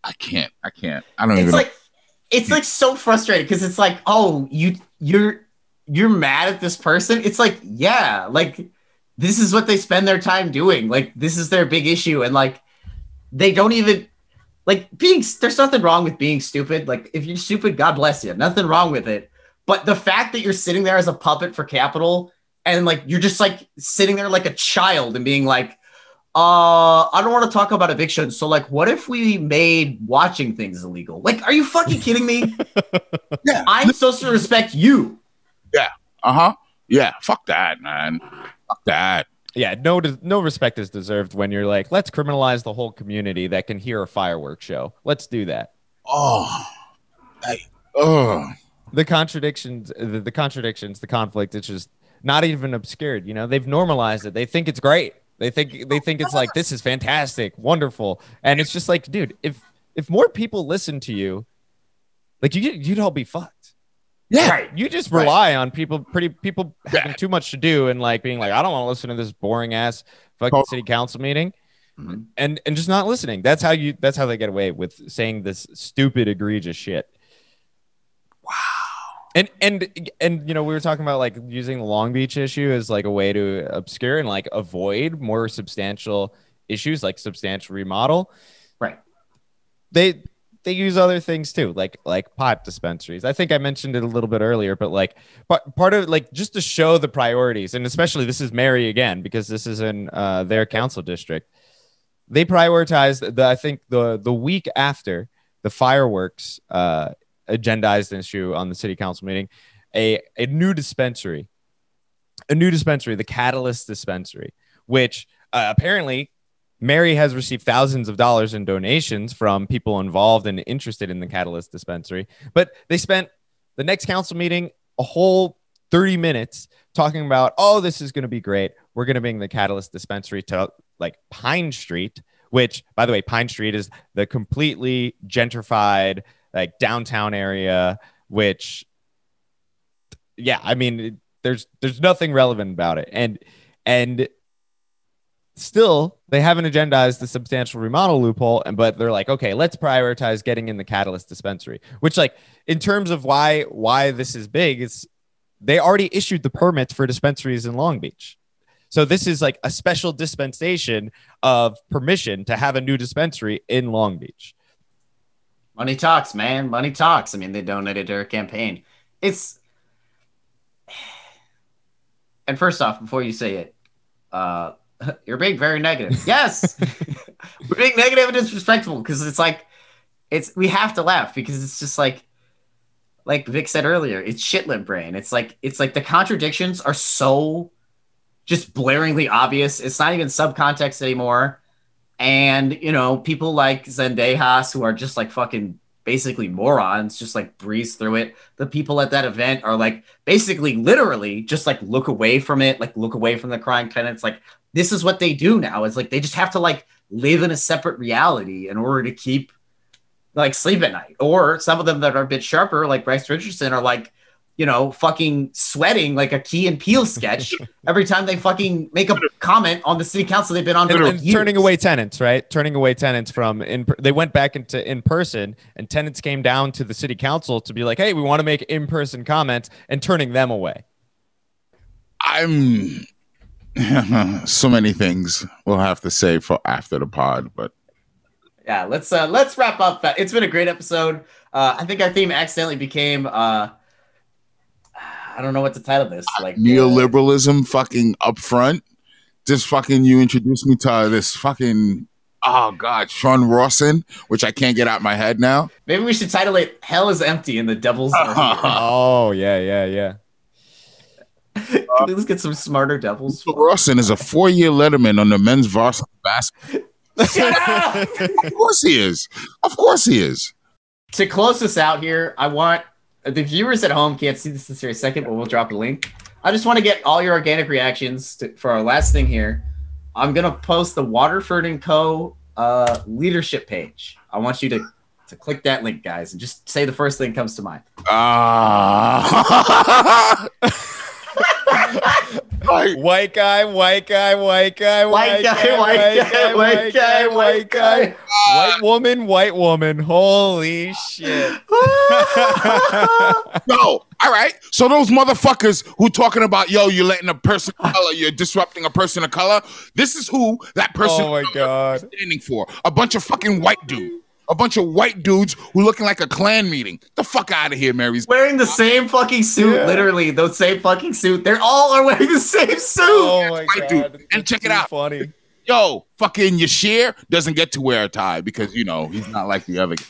I can't. I can't. I don't It's even like, it's like so frustrating because it's like, oh, you, you're, you're mad at this person. It's like, yeah, like this is what they spend their time doing. Like this is their big issue, and like they don't even like being. There's nothing wrong with being stupid. Like if you're stupid, God bless you. Nothing wrong with it. But the fact that you're sitting there as a puppet for capital and like you're just like sitting there like a child and being like, uh, I don't want to talk about eviction. So like, what if we made watching things illegal? Like, are you fucking kidding me? yeah. I'm supposed to respect you. Yeah. Uh huh. Yeah. Fuck that, man. Fuck that. yeah no no respect is deserved when you're like let's criminalize the whole community that can hear a fireworks show let's do that Oh. I, oh. the contradictions the, the contradictions the conflict it's just not even obscured you know they've normalized it they think it's great they think they think it's like this is fantastic wonderful. And it's just like dude if if more people listen to you like you you'd all be fucked. Yeah. Right. you just rely on people pretty people having too much to do and like being like i don't want to listen to this boring ass fucking city council meeting. Mhm. and and just not listening. That's how you that's how they get away with saying this stupid egregious shit and and and you know we were talking about like using the long beach issue as like a way to obscure and like avoid more substantial issues like substantial remodel. Right. they they use other things too like like pot dispensaries. I think i mentioned it a little bit earlier but like but part of like just to show the priorities and especially this is mary again because this is in uh, their council district. They prioritized the i think the the week after the fireworks uh agendized issue on the city council meeting a a new dispensary a new dispensary the catalyst dispensary which uh, apparently Mary has received thousands of dollars in donations from people involved and interested in the Catalyst dispensary. But they spent the next council meeting a whole 30 minutes talking about, oh, this is going to be great. We're going to bring the Catalyst dispensary to like Pine Street, which, by the way, Pine Street is the completely gentrified, like downtown area, which, yeah, I mean, it- there's there's nothing relevant about it, and and still they haven't agendized the substantial remodel loophole and but they're like okay let's prioritize getting in the catalyst dispensary which like in terms of why why this is big is they already issued the permits for dispensaries in long beach. So this is like a special dispensation of permission to have a new dispensary in long beach Money talks, man. Money talks. I mean, they donated to our campaign. It's and first off, before you say it, uh, you're being very negative. Yes, we're being negative and disrespectful because it's like it's we have to laugh because it's just like like Vic said earlier, it's shitlip brain. It's like it's like the contradictions are so just blaringly obvious. It's not even subcontext anymore. And you know, people like Zendejas who are just like fucking basically morons, just like breeze through it. The people at that event are like basically literally just like look away from it, like look away from the crime tenants. Like this is what they do now. It's like they just have to like live in a separate reality in order to keep like sleep at night. Or some of them that are a bit sharper, like Bryce Richardson, are like, you know, fucking sweating like a Key and Peele sketch every time they fucking make a comment on the city council they've been on and, for and years. turning away tenants, right? Turning away tenants from in. They went back into in person, and tenants came down to the city council to be like, "Hey, we want to make in person comments," and turning them away. I'm so many things we'll have to say for after the pod, but yeah let's uh let's wrap up it's been a great episode uh i think our theme accidentally became uh i don't know what to title this like uh, neoliberalism fucking up front. Just fucking you introduced me to this fucking oh god, Sean Rawson, which I can't get out my head now. maybe we should title it hell is empty and the devils are here. oh yeah, yeah, yeah. Let's get some smarter devils Rawson is a four year letterman on the men's varsity basketball. Shut up! of course he is. Of course he is. to close this out here i want the viewers at home can't see this in a second but we'll drop a link. I just want to get all your organic reactions to, for our last thing here. I'm gonna post the waterford and co uh, leadership page. I want you to to click that link guys and just say the first thing that comes to mind. Ah. white guy, white guy, white guy, White guy, white guy, white guy, white guy. white woman, white woman. Holy shit! Yo, all right. So those motherfuckers who talking about yo, you're letting a person of color, you're disrupting a person of color. This is who that person Oh my god! standing for. A bunch of fucking white dudes. A bunch of white dudes who looking like a Klan meeting. The fuck out of here, Mary's. wearing the same fucking suit Yeah. literally the same fucking suit they're all are wearing the same suit Oh my white god! dude. And That's check it out. Funny. Yo, fucking Yashir doesn't get to wear a tie because you know he's not like the other guy.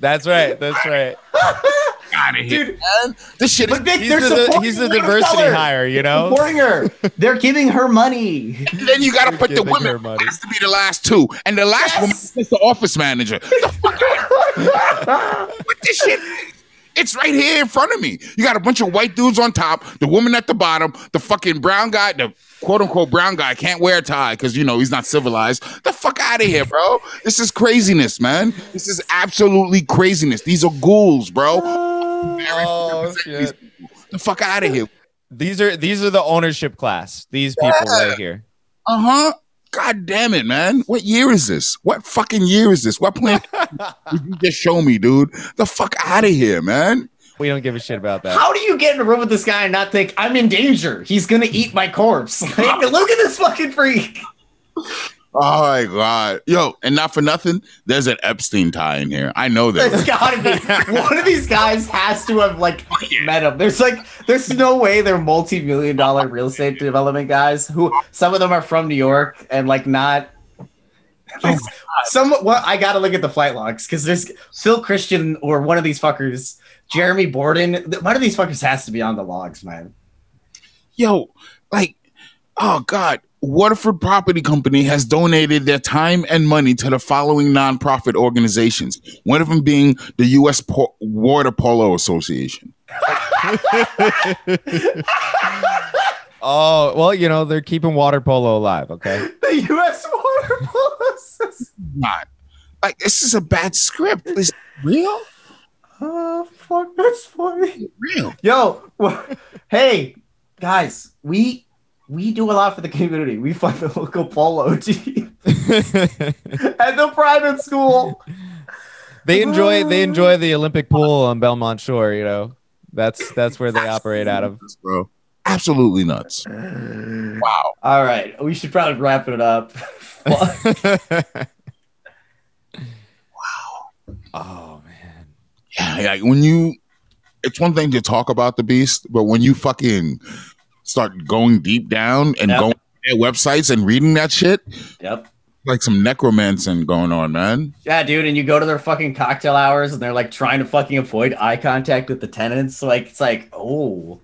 That's right. That's right. Out of here, Dude. man. This shit is But Vic, He's the, he's the diversity hire, you know. supporting her they're giving her money And then you got to put the women money. has to be the last two, and the last Yes. woman is the office manager. What the fuck what this shit? It's right here in front of me. You got a bunch of white dudes on top, the woman at the bottom, the fucking brown guy, the quote unquote brown guy can't wear a tie because you know he's not civilized. The fuck out of here, bro. This is craziness, man. This is absolutely craziness. These are ghouls, bro. Oh shit! The fuck out of here. These are these are the ownership class. These people Yeah. right here. Uh huh. God damn it, man. What year is this? What fucking year is this? What planet did you just show me, dude? The fuck out of here, man. We don't give a shit about that. How do you get in a room with this guy and not think I'm in danger? He's gonna eat my corpse. Like, look at this fucking freak. Oh my god. Yo, and not for nothing, there's an Epstein tie in here. I know that. gotta be one of these guys has to have like met him. There's like there's no way they're multi-million dollar real estate development guys who some of them are from New York and like not oh some well, I gotta look at the flight logs because there's Phil Christian or one of these fuckers, Jeremy Borden. One of these fuckers has to be on the logs, man. Yo, like, oh god. Waterford Property Company has donated their time and money to the following nonprofit organizations. One of them being the U.S. Po- Water Polo Association. Oh well, you know they're keeping water polo alive. Okay. The U.S. Water Polo Association. Not like this is a bad script. Is it real? Oh fuck, that's funny. Real. Yo, wh- hey guys, we we do a lot for the community. We fund the local polo team at the private school. they enjoy they enjoy the Olympic pool on Belmont Shore. You know, that's that's where they operate out of. bro. Absolutely nuts. Wow. All right, we should probably wrap it up. Wow. Oh man. Yeah, like when you, it's one thing to talk about the beast, but when you fucking start going deep down and Yep. going to their websites and reading that shit, yep. like some necromancing going on, man. Yeah, dude, and you go to their fucking cocktail hours and they're like trying to fucking avoid eye contact with the tenants. Like it's like, oh,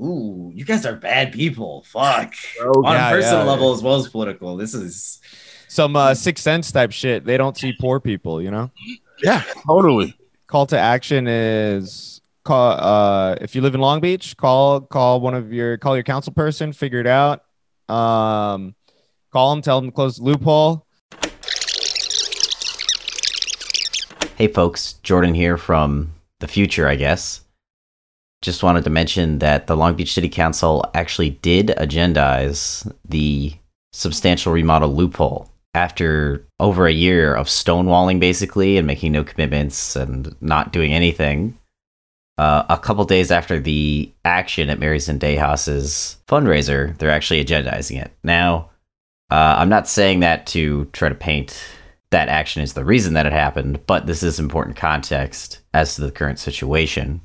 ooh, you guys are bad people. Fuck. On Yeah, a personal yeah, level as well as political. This is Some uh, sixth sense type shit. They don't see poor people, you know. Yeah, totally. Call to action is call. Uh, if you live in Long Beach, call call one of your call your council person. Figure it out. Um, call them. Tell them to close the loophole. Hey folks, Jordan here from the future, I guess. Just wanted to mention that the Long Beach City Council actually did agendize the substantial remodel loophole after over a year of stonewalling basically and making no commitments and not doing anything. Uh, a couple days after the action at Mary Zendejas's fundraiser, they're actually agendizing it. Now, uh, I'm not saying that to try to paint that action as the reason that it happened, but this is important context as to the current situation.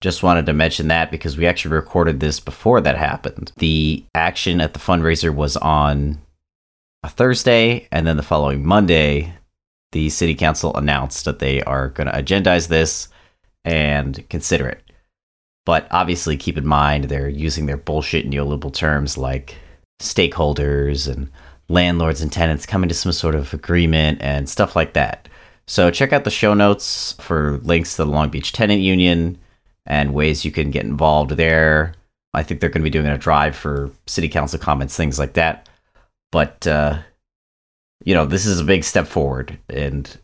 Just wanted to mention that because we actually recorded this before that happened. The action at the fundraiser was on a Thursday, and then the following Monday, the city council announced that they are going to agendize this and consider it. But obviously, keep in mind they're using their bullshit neoliberal terms like stakeholders and landlords and tenants coming to some sort of agreement and stuff like that. So check out the show notes for links to the Long Beach Tenant Union and ways you can get involved there. I think they're going to be doing a drive for city council comments, things like that. But uh, you know, this is a big step forward, and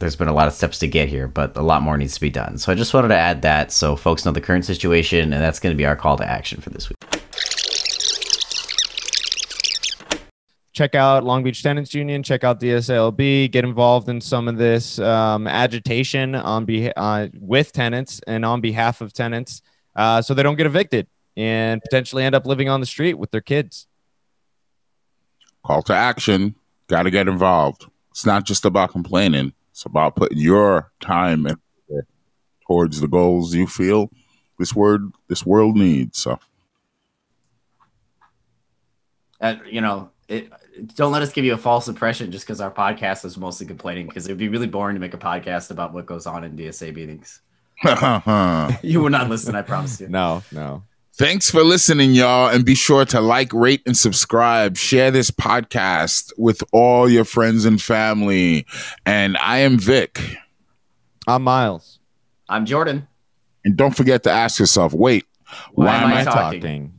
there's been a lot of steps to get here, but a lot more needs to be done. So I just wanted to add that so folks know the current situation, and that's going to be our call to action for this week. check out Long Beach Tenants Union, check out DSLB, get involved in some of this um, agitation on be- uh, with tenants and on behalf of tenants, uh, so they don't get evicted and potentially end up living on the street with their kids. Call to action. Got to get involved. It's not just about complaining. It's about putting your time in towards the goals you feel this word this world needs. So uh, you know, it, don't let us give you a false impression just because our podcast is mostly complaining because it would be really boring to make a podcast about what goes on in DSA meetings. you would not listen, I promise you. No, no. Thanks for listening, y'all. And be sure to like, rate, and subscribe. Share this podcast with all your friends and family. And I am Vic. I'm Miles. I'm Jordan. And don't forget to ask yourself wait, Why am I talking? talking?